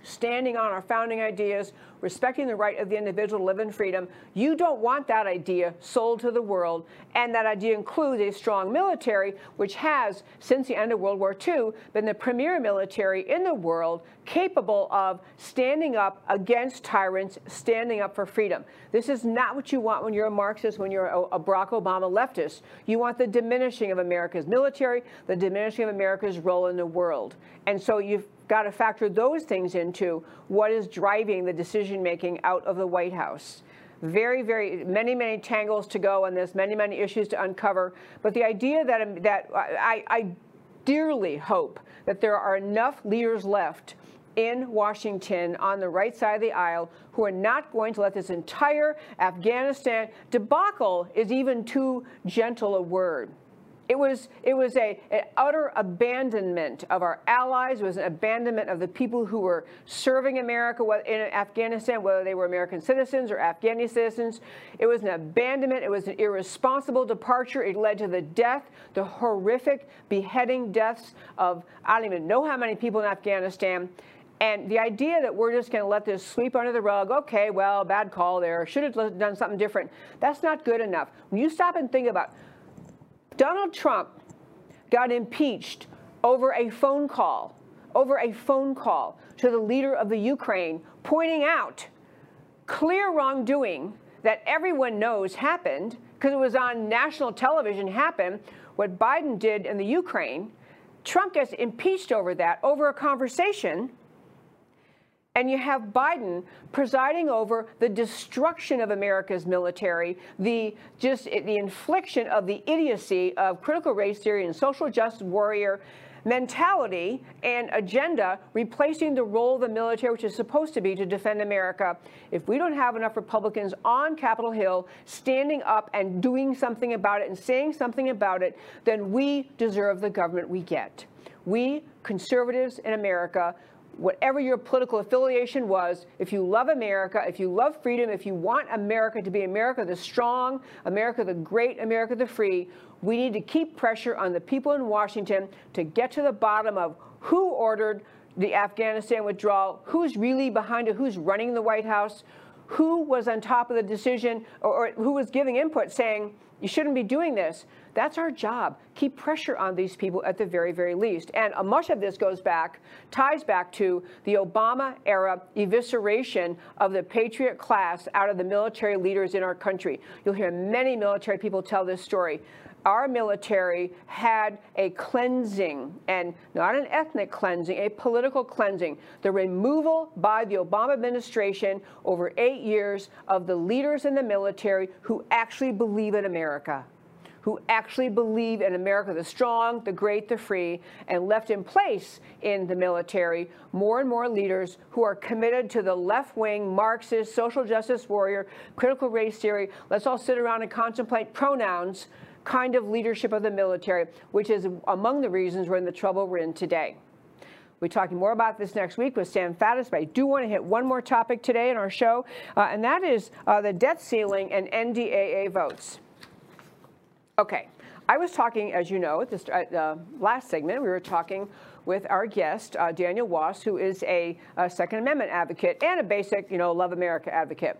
standing on our founding ideas, respecting the right of the individual to live in freedom. You don't want that idea sold to the world. And that idea includes a strong military, which has, since the end of World War II, been the premier military in the world capable of standing up against tyrants, standing up for freedom. This is not what you want when you're a Marxist, when you're a, Barack Obama leftist. You want the diminishing of America's military, the diminishing of America's role in the world. And so you've got to factor those things into what is driving the decision making out of the White House. Very, very many, many tangles to go on this, many, many issues to uncover. But the idea that um, that uh, I, I dearly hope that there are enough leaders left in Washington on the right side of the aisle who are not going to let this entire Afghanistan debacle is even too gentle a word It was, it was a, an utter abandonment of our allies. It was an abandonment of the people who were serving America in Afghanistan, whether they were American citizens or Afghani citizens. It was an abandonment. It was an irresponsible departure. It led to the death, the horrific beheading deaths of, I don't even know how many people in Afghanistan. And the idea that we're just going to let this sweep under the rug, okay, well, bad call there, should have done something different, that's not good enough. When you stop and think about Donald Trump got impeached over a phone call, over a phone call to the leader of the Ukraine, pointing out clear wrongdoing that everyone knows happened because it was on national television happened, what Biden did in the Ukraine. Trump gets impeached over that, over a conversation and you have Biden presiding over the destruction of America's military, the just the infliction of the idiocy of critical race theory and social justice warrior mentality and agenda, replacing the role of the military, which is supposed to be to defend America. If we don't have enough Republicans on Capitol Hill standing up and doing something about it and saying something about it, then we deserve the government we get. We, conservatives in America, whatever your political affiliation was, if you love America, if you love freedom, if you want America to be America the strong, America the great, America the free, we need to keep pressure on the people in Washington to get to the bottom of who ordered the Afghanistan withdrawal, who's really behind it, who's running the White House, who was on top of the decision, or, or who was giving input saying, you shouldn't be doing this. That's our job. Keep pressure on these people at the very, very least. And uh, much of this goes back, ties back to the Obama era evisceration of the patriot class out of the military leaders in our country. You'll hear many military people tell this story our military had a cleansing, and not an ethnic cleansing, a political cleansing. The removal by the Obama administration over eight years of the leaders in the military who actually believe in America who actually believe in America the strong, the great, the free, and left in place in the military more and more leaders who are committed to the left wing, Marxist, social justice warrior, critical race theory. Let's all sit around and contemplate pronouns kind of leadership of the military, which is among the reasons we're in the trouble we're in today. We're talking more about this next week with Sam Faddis, but I do want to hit one more topic today in our show, uh, and that is uh, the debt ceiling and NDAA votes. Okay, I was talking, as you know, at this uh, last segment, we were talking with our guest, uh, Daniel Wos, who is a, a, Second Amendment advocate and a basic, you know, Love America advocate.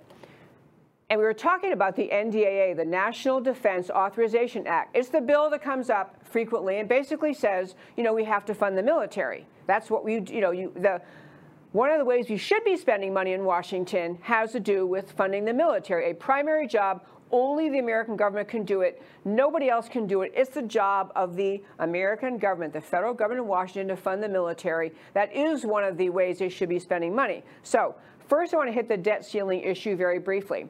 And we were talking about the NDAA, the National Defense Authorization Act. It's the bill that comes up frequently and basically says, you know, we have to fund the military. That's what we, you know, you, the, one of the ways we should be spending money in Washington has to do with funding the military, a primary job only the American government can do it. Nobody else can do it. It's the job of the American government, the federal government in Washington, to fund the military. That is one of the ways they should be spending money. So, first, I want to hit the debt ceiling issue very briefly.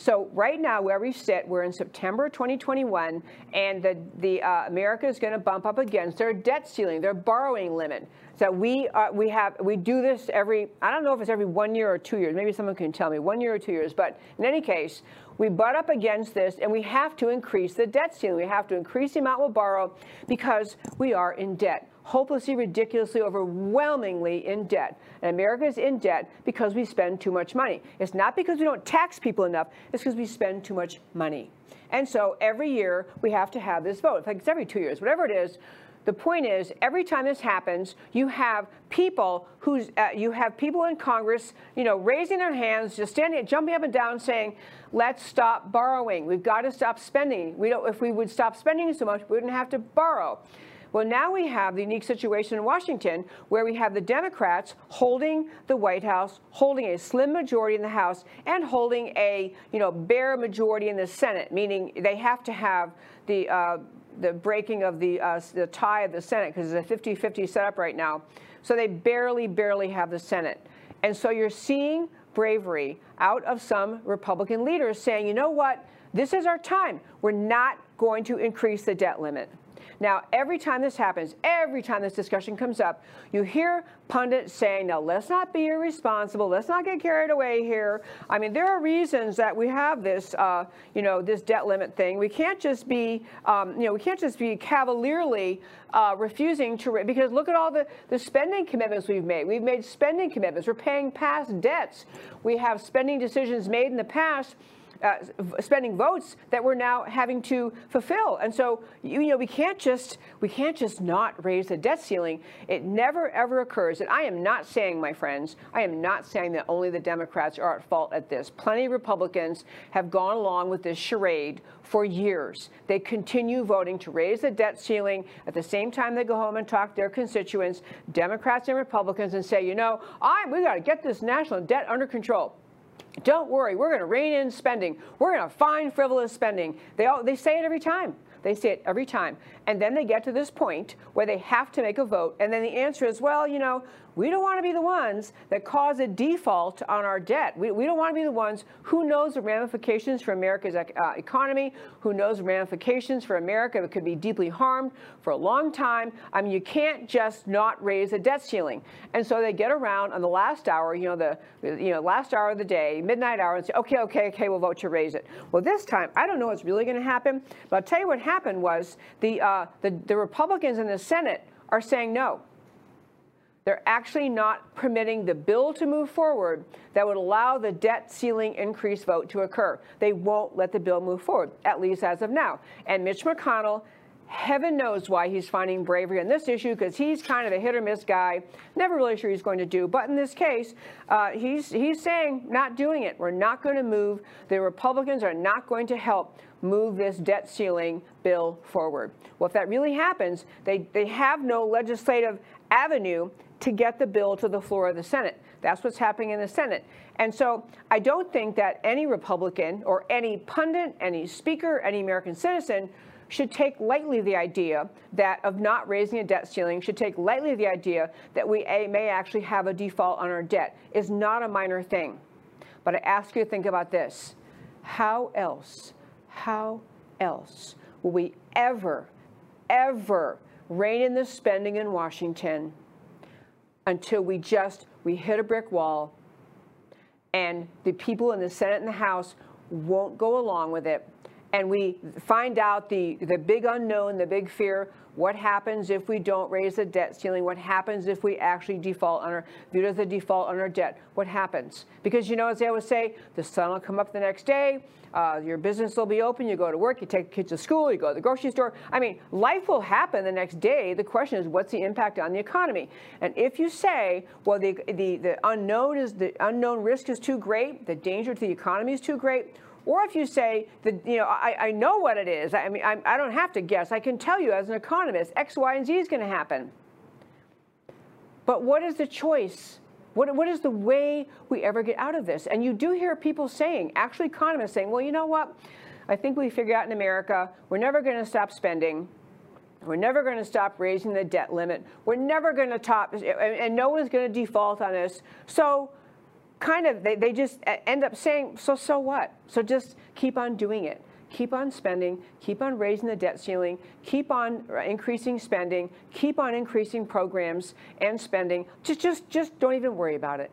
So right now, where we sit, we're in September 2021, and the, the uh, America is going to bump up against their debt ceiling, their borrowing limit. So we uh, we have we do this every I don't know if it's every one year or two years. Maybe someone can tell me one year or two years. But in any case, we butt up against this, and we have to increase the debt ceiling. We have to increase the amount we'll borrow because we are in debt hopelessly, ridiculously, overwhelmingly in debt. And America is in debt because we spend too much money. It's not because we don't tax people enough, it's because we spend too much money. And so every year we have to have this vote. In fact, it's every two years, whatever it is. The point is, every time this happens, you have people who's uh, you have people in Congress, you know, raising their hands, just standing, jumping up and down, saying, "Let's stop borrowing. We've got to stop spending. We don't. If we would stop spending so much, we wouldn't have to borrow." Well, now we have the unique situation in Washington where we have the Democrats holding the White House, holding a slim majority in the House, and holding a you know bare majority in the Senate, meaning they have to have the uh, the breaking of the uh, the tie of the Senate because it's a 50-50 setup right now. So they barely, barely have the Senate, and so you're seeing bravery out of some Republican leaders saying, you know what, this is our time. We're not going to increase the debt limit. Now, every time this happens, every time this discussion comes up, you hear pundits saying, now let's not be irresponsible, let's not get carried away here. I mean, there are reasons that we have this, uh, you know, this debt limit thing. We can't just be, um, you know, we can't just be cavalierly uh, refusing to, because look at all the, the spending commitments we've made. We've made spending commitments. We're paying past debts. We have spending decisions made in the past uh, spending votes that we're now having to fulfill. And so, you, know, we can't just we can't just not raise the debt ceiling. It never ever occurs. And I am not saying, my friends, I am not saying that only the Democrats are at fault at this. Plenty of Republicans have gone along with this charade for years. They continue voting to raise the debt ceiling at the same time they go home and talk to their constituents, Democrats and Republicans, and say, you know, I we got to get this national debt under control. Don't worry, we're going to rein in spending. We're going to find frivolous spending. They, all, they say it every time. They say it every time. And then they get to this point where they have to make a vote. And then the answer is, well, you know, we don't want to be the ones that cause a default on our debt. We, we don't want to be the ones who knows the ramifications for America's uh, economy, who knows the ramifications for America that could be deeply harmed for a long time. I mean, you can't just not raise a debt ceiling. And so they get around on the last hour, you know, the you know last hour of the day, midnight hour, and say, okay, okay, okay, we'll vote to raise it. Well, this time, I don't know what's really going to happen, but I'll tell you what happened was the, uh, the, the Republicans in the Senate are saying no. They're actually not permitting the bill to move forward that would allow the debt ceiling increase vote to occur. They won't let the bill move forward, at least as of now. And Mitch McConnell heaven knows why he's finding bravery on this issue because he's kind of a hit or miss guy. Never really sure he's going to do. But in this case, uh, he's he's saying not doing it. We're not going to move. The Republicans are not going to help move this debt ceiling bill forward. Well, if that really happens, they, they have no legislative avenue to get the bill to the floor of the Senate. That's what's happening in the Senate. And so I don't think that any Republican or any pundit, any speaker, any American citizen should take lightly the idea that of not raising a debt ceiling, should take lightly the idea that we may actually have a default on our debt is not a minor thing. But I ask you to think about this. How else, how else will we ever, ever rein in the spending in Washington until we just we hit a brick wall and the people in the Senate and the House won't go along with it and we find out the, the big unknown, the big fear, what happens if we don't raise the debt ceiling? What happens if we actually default on our, viewed as a default on our debt? What happens? Because, you know, as they always say, the sun will come up the next day, uh, your business will be open, you go to work, you take the kids to school, you go to the grocery store. I mean, life will happen the next day. The question is, what's the impact on the economy? And if you say, well, the, the, the unknown is the unknown risk is too great, the danger to the economy is too great, or if you say that, you know, I, I know what it is. I mean, I, I don't have to guess. I can tell you as an economist, X, Y, and Z is going to happen. But what is the choice? What, what is the way we ever get out of this? And you do hear people saying, actually economists saying, well, you know what? I think we figured out in America, we're never going to stop spending. We're never going to stop raising the debt limit. We're never going to top, and no one's going to default on us. So kind of they, they just end up saying so so what so just keep on doing it keep on spending keep on raising the debt ceiling keep on uh, increasing spending keep on increasing programs and spending. Just just just don't even worry about it.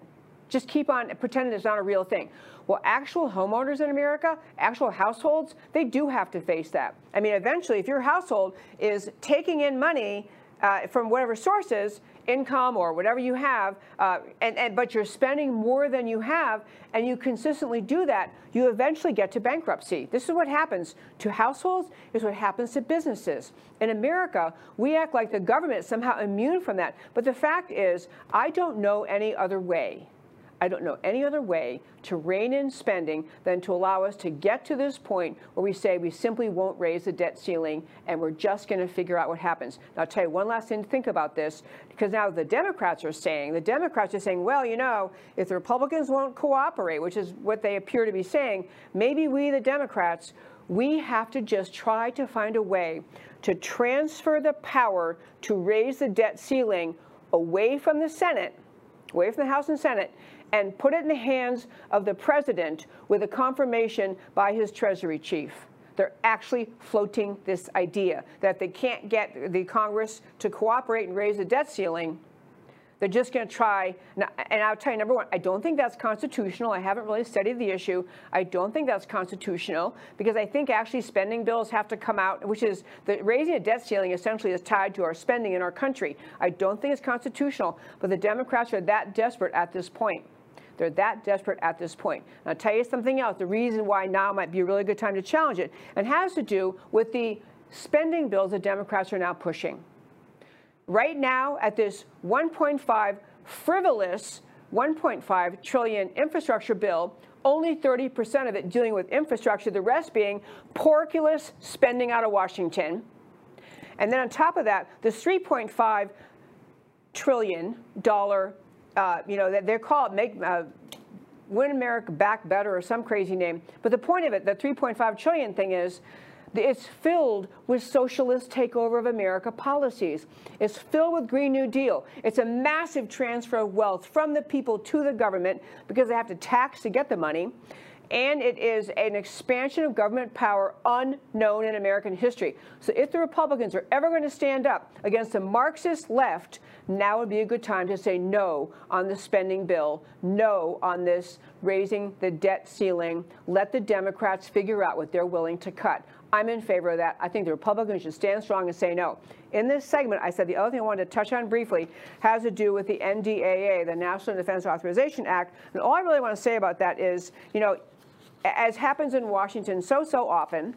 Just keep on pretending it's not a real thing. Well actual homeowners in america actual households they do have to face that. I mean eventually if your household is taking in money uh, from whatever sources income or whatever you have, uh, and, and, but you're spending more than you have, and you consistently do that, you eventually get to bankruptcy. This is what happens to households, is what happens to businesses. In America, we act like the government is somehow immune from that. But the fact is, I don't know any other way I don't know any other way to rein in spending than to allow us to get to this point where we say we simply won't raise the debt ceiling and we're just going to figure out what happens. Now, I'll tell you one last thing to think about this, because now the Democrats are saying, the Democrats are saying, well, you know, if the Republicans won't cooperate, which is what they appear to be saying, maybe we, the Democrats, we have to just try to find a way to transfer the power to raise the debt ceiling away from the Senate, away from the House and Senate, and put it in the hands of the president with a confirmation by his Treasury chief. They're actually floating this idea that they can't get the Congress to cooperate and raise the debt ceiling, they're just going to try, and I'll tell you, number one, I don't think that's constitutional. I haven't really studied the issue. I don't think that's constitutional because I think actually spending bills have to come out, which is the raising a debt ceiling essentially is tied to our spending in our country. I don't think it's constitutional, but the Democrats are that desperate at this point. They're that desperate at this point. And I'll tell you something else. The reason why now might be a really good time to challenge it and has to do with the spending bills that Democrats are now pushing right now at this 1.5 frivolous 1.5 trillion infrastructure bill, only 30% of it dealing with infrastructure, the rest being porculous spending out of Washington. And then on top of that, the 3.5 trillion dollar, uh, you know, they're called make uh, Win America Back Better or some crazy name. But the point of it, the 3.5 trillion thing is it's filled with socialist takeover of America policies. It's filled with Green New Deal. It's a massive transfer of wealth from the people to the government because they have to tax to get the money. And it is an expansion of government power unknown in American history. So if the Republicans are ever going to stand up against the Marxist left, now would be a good time to say no on the spending bill, no on this raising the debt ceiling. Let the Democrats figure out what they're willing to cut. I'm in favor of that. I think the Republicans should stand strong and say no. In this segment, I said the other thing I wanted to touch on briefly has to do with the NDAA, the National Defense Authorization Act. And all I really want to say about that is, you know, as happens in Washington so, so often,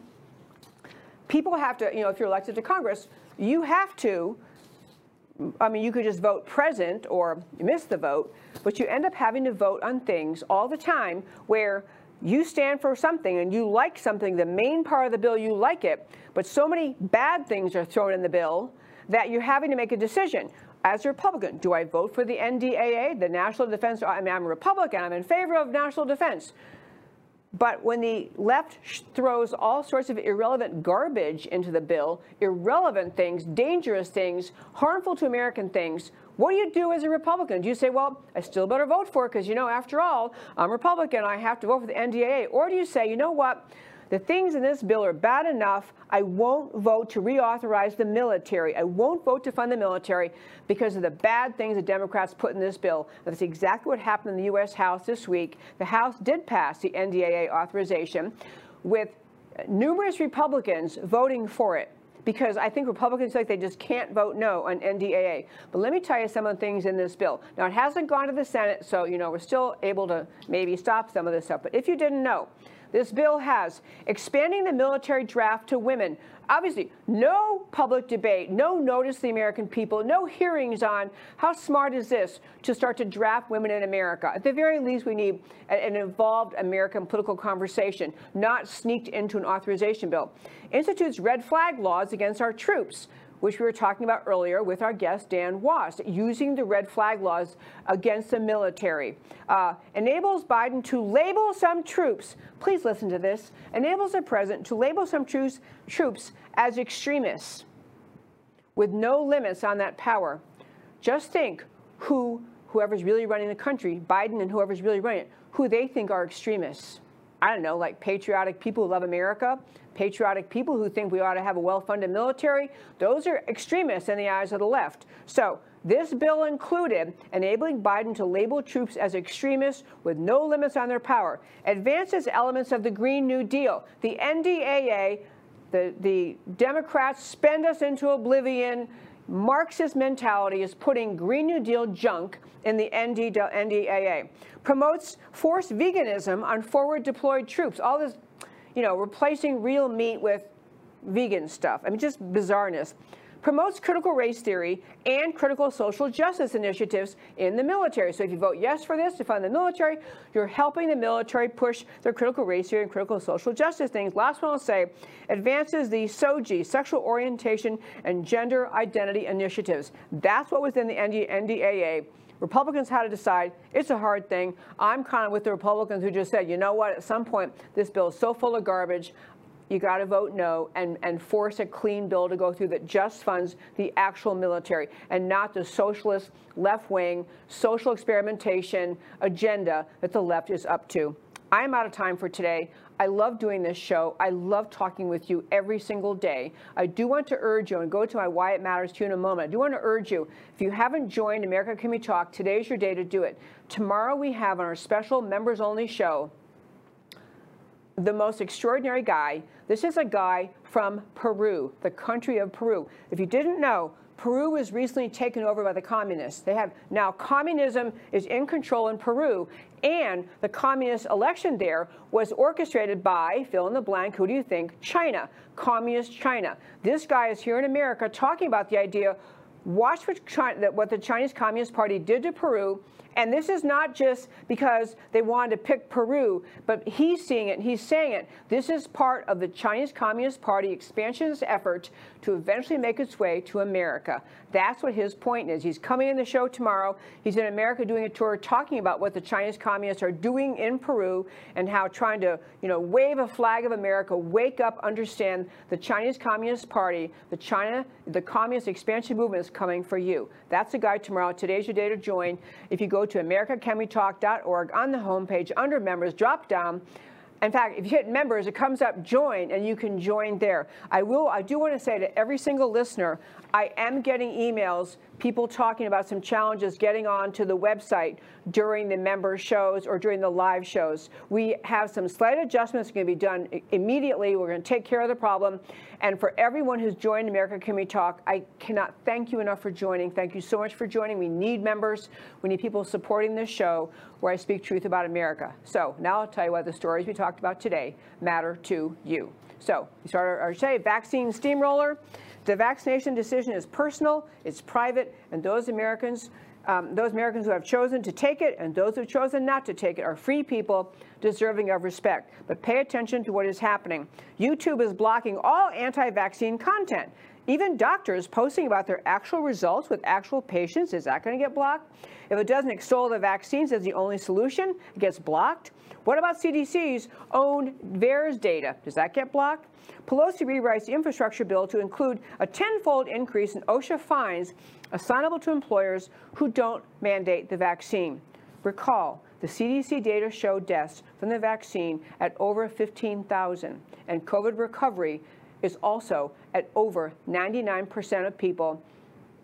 people have to, you know, if you're elected to Congress, you have to, I mean, you could just vote present or miss the vote, but you end up having to vote on things all the time where you stand for something and you like something, the main part of the bill, you like it, but so many bad things are thrown in the bill that you're having to make a decision. As a Republican, do I vote for the NDAA, the National Defense? I mean, I'm a Republican, I'm in favor of national defense. But when the left throws all sorts of irrelevant garbage into the bill, irrelevant things, dangerous things, harmful to American things, what do you do as a Republican? Do you say, well, I still better vote for it because, you know, after all, I'm Republican, I have to vote for the NDAA? Or do you say, you know what? The things in this bill are bad enough. I won't vote to reauthorize the military. I won't vote to fund the military because of the bad things the Democrats put in this bill. That's exactly what happened in the U.S. House this week. The House did pass the NDAA authorization with numerous Republicans voting for it because I think Republicans like they just can't vote no on NDAA. But let me tell you some of the things in this bill. Now, it hasn't gone to the Senate, so, you know, we're still able to maybe stop some of this stuff. But if you didn't know, this bill has expanding the military draft to women. Obviously, no public debate, no notice to the American people, no hearings on how smart is this to start to draft women in America. At the very least, we need an involved American political conversation, not sneaked into an authorization bill. Institutes red flag laws against our troops which we were talking about earlier with our guest, Dan Wos, using the red flag laws against the military. Uh, enables Biden to label some troops, please listen to this, enables the president to label some troops, troops as extremists with no limits on that power. Just think who, whoever's really running the country, Biden and whoever's really running it, who they think are extremists. I don't know, like patriotic people who love America, patriotic people who think we ought to have a well-funded military. Those are extremists in the eyes of the left. So this bill included enabling Biden to label troops as extremists with no limits on their power, advances elements of the Green New Deal. The NDAA, the, the Democrats spend us into oblivion. Marxist mentality is putting Green New Deal junk in the ND, NDAA. Promotes forced veganism on forward deployed troops. All this, you know, replacing real meat with vegan stuff. I mean, just bizarreness promotes critical race theory and critical social justice initiatives in the military. So if you vote yes for this to fund the military, you're helping the military push their critical race theory and critical social justice things. Last one I'll say, advances the SOGI, sexual orientation and gender identity initiatives. That's what was in the NDAA. Republicans had to decide. It's a hard thing. I'm kind of with the Republicans who just said, you know what, at some point, this bill is so full of garbage you got to vote no and, and force a clean bill to go through that just funds the actual military and not the socialist, left wing, social experimentation agenda that the left is up to. I am out of time for today. I love doing this show. I love talking with you every single day. I do want to urge you, and go to my Why It Matters to you in a moment. I do want to urge you, if you haven't joined America Can We Talk, today's your day to do it. Tomorrow we have on our special members only show the most extraordinary guy. This is a guy from Peru, the country of Peru. If you didn't know, Peru was recently taken over by the communists. They have now communism is in control in Peru, and the communist election there was orchestrated by fill in the blank. Who do you think? China, communist China. This guy is here in America talking about the idea. Watch what, China, what the Chinese Communist Party did to Peru and this is not just because they wanted to pick Peru, but he's seeing it and he's saying it. This is part of the Chinese Communist Party expansionist effort to eventually make its way to America. That's what his point is. He's coming in the show tomorrow. He's in America doing a tour talking about what the Chinese communists are doing in Peru and how trying to, you know, wave a flag of America, wake up, understand the Chinese Communist Party, the China, the communist expansion movement is coming for you. That's the guy tomorrow. Today's your day to join. If you go to americacanwetalk.org on the homepage under members, drop down. In fact, if you hit members, it comes up join, and you can join there. I will. I do want to say to every single listener, I am getting emails, people talking about some challenges getting onto the website during the member shows or during the live shows. We have some slight adjustments going to be done immediately. We're going to take care of the problem. And for everyone who's joined America Can We Talk, I cannot thank you enough for joining. Thank you so much for joining. We need members. We need people supporting this show where I speak truth about America. So now I'll tell you why the stories we talked about today matter to you. So we start our, our say vaccine steamroller. The vaccination decision is personal, it's private, and those Americans, um, those Americans who have chosen to take it and those who have chosen not to take it are free people deserving of respect. But pay attention to what is happening. YouTube is blocking all anti-vaccine content. Even doctors posting about their actual results with actual patients, is that going to get blocked? If it doesn't extol the vaccines as the only solution, it gets blocked. What about CDC's own VAERS data? Does that get blocked? Pelosi rewrites the infrastructure bill to include a tenfold increase in OSHA fines assignable to employers who don't mandate the vaccine. Recall, the CDC data showed deaths from the vaccine at over 15,000, and COVID recovery is also at over 99% of people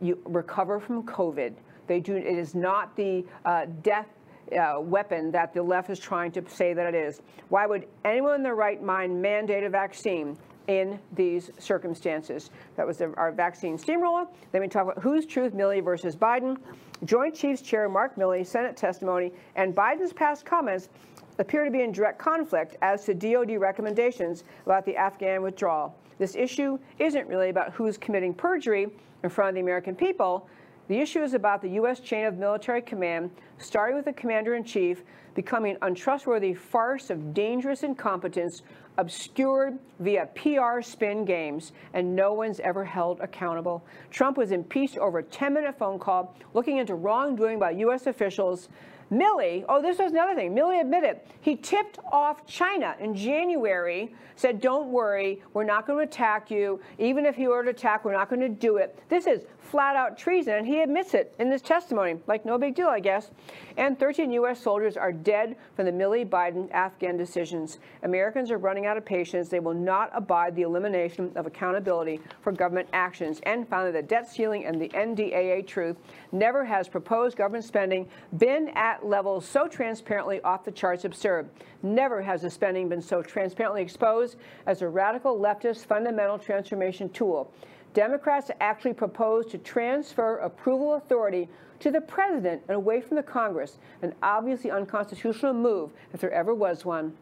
you recover from COVID. They do. It is not the uh, death uh, weapon that the left is trying to say that it is. Why would anyone in their right mind mandate a vaccine in these circumstances? That was our vaccine steamroller. Then we talk about whose truth, Milley versus Biden. Joint Chiefs Chair Mark Milley, Senate testimony, and Biden's past comments appear to be in direct conflict as to DOD recommendations about the Afghan withdrawal. This issue isn't really about who's committing perjury in front of the American people. The issue is about the U.S. chain of military command, starting with the commander in chief, becoming untrustworthy farce of dangerous incompetence, obscured via PR spin games, and no one's ever held accountable. Trump was impeached over a 10 minute phone call looking into wrongdoing by U.S. officials Milley, oh, this was another thing. Milley admitted he tipped off China in January, said, don't worry, we're not going to attack you. Even if you were to attack, we're not going to do it. This is flat out treason, and he admits it in this testimony. Like, no big deal, I guess. And 13 U.S. soldiers are dead from the Milley Biden Afghan decisions. Americans are running out of patience. They will not abide the elimination of accountability for government actions. And finally, the debt ceiling and the NDAA truth. Never has proposed government spending been at levels so transparently off the charts absurd. Never has the spending been so transparently exposed as a radical leftist fundamental transformation tool. Democrats actually proposed to transfer approval authority to the president and away from the Congress, an obviously unconstitutional move if there ever was one.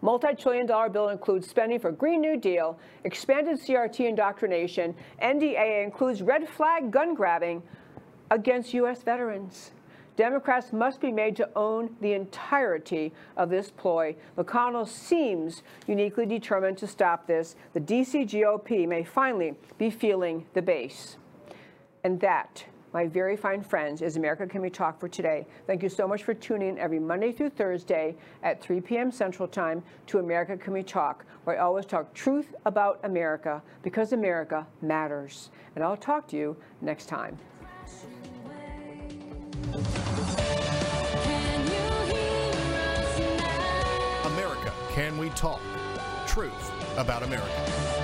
Multi-trillion dollar bill includes spending for Green New Deal, expanded CRT indoctrination, NDAA includes red flag gun grabbing against U.S. veterans. Democrats must be made to own the entirety of this ploy. McConnell seems uniquely determined to stop this. The D.C. GOP may finally be feeling the base. And that, my very fine friends, is America Can We Talk for today. Thank you so much for tuning in every Monday through Thursday at 3 p.m. Central Time to America Can We Talk, where I always talk truth about America because America matters. And I'll talk to you next time. America Can We Talk? Truth about America.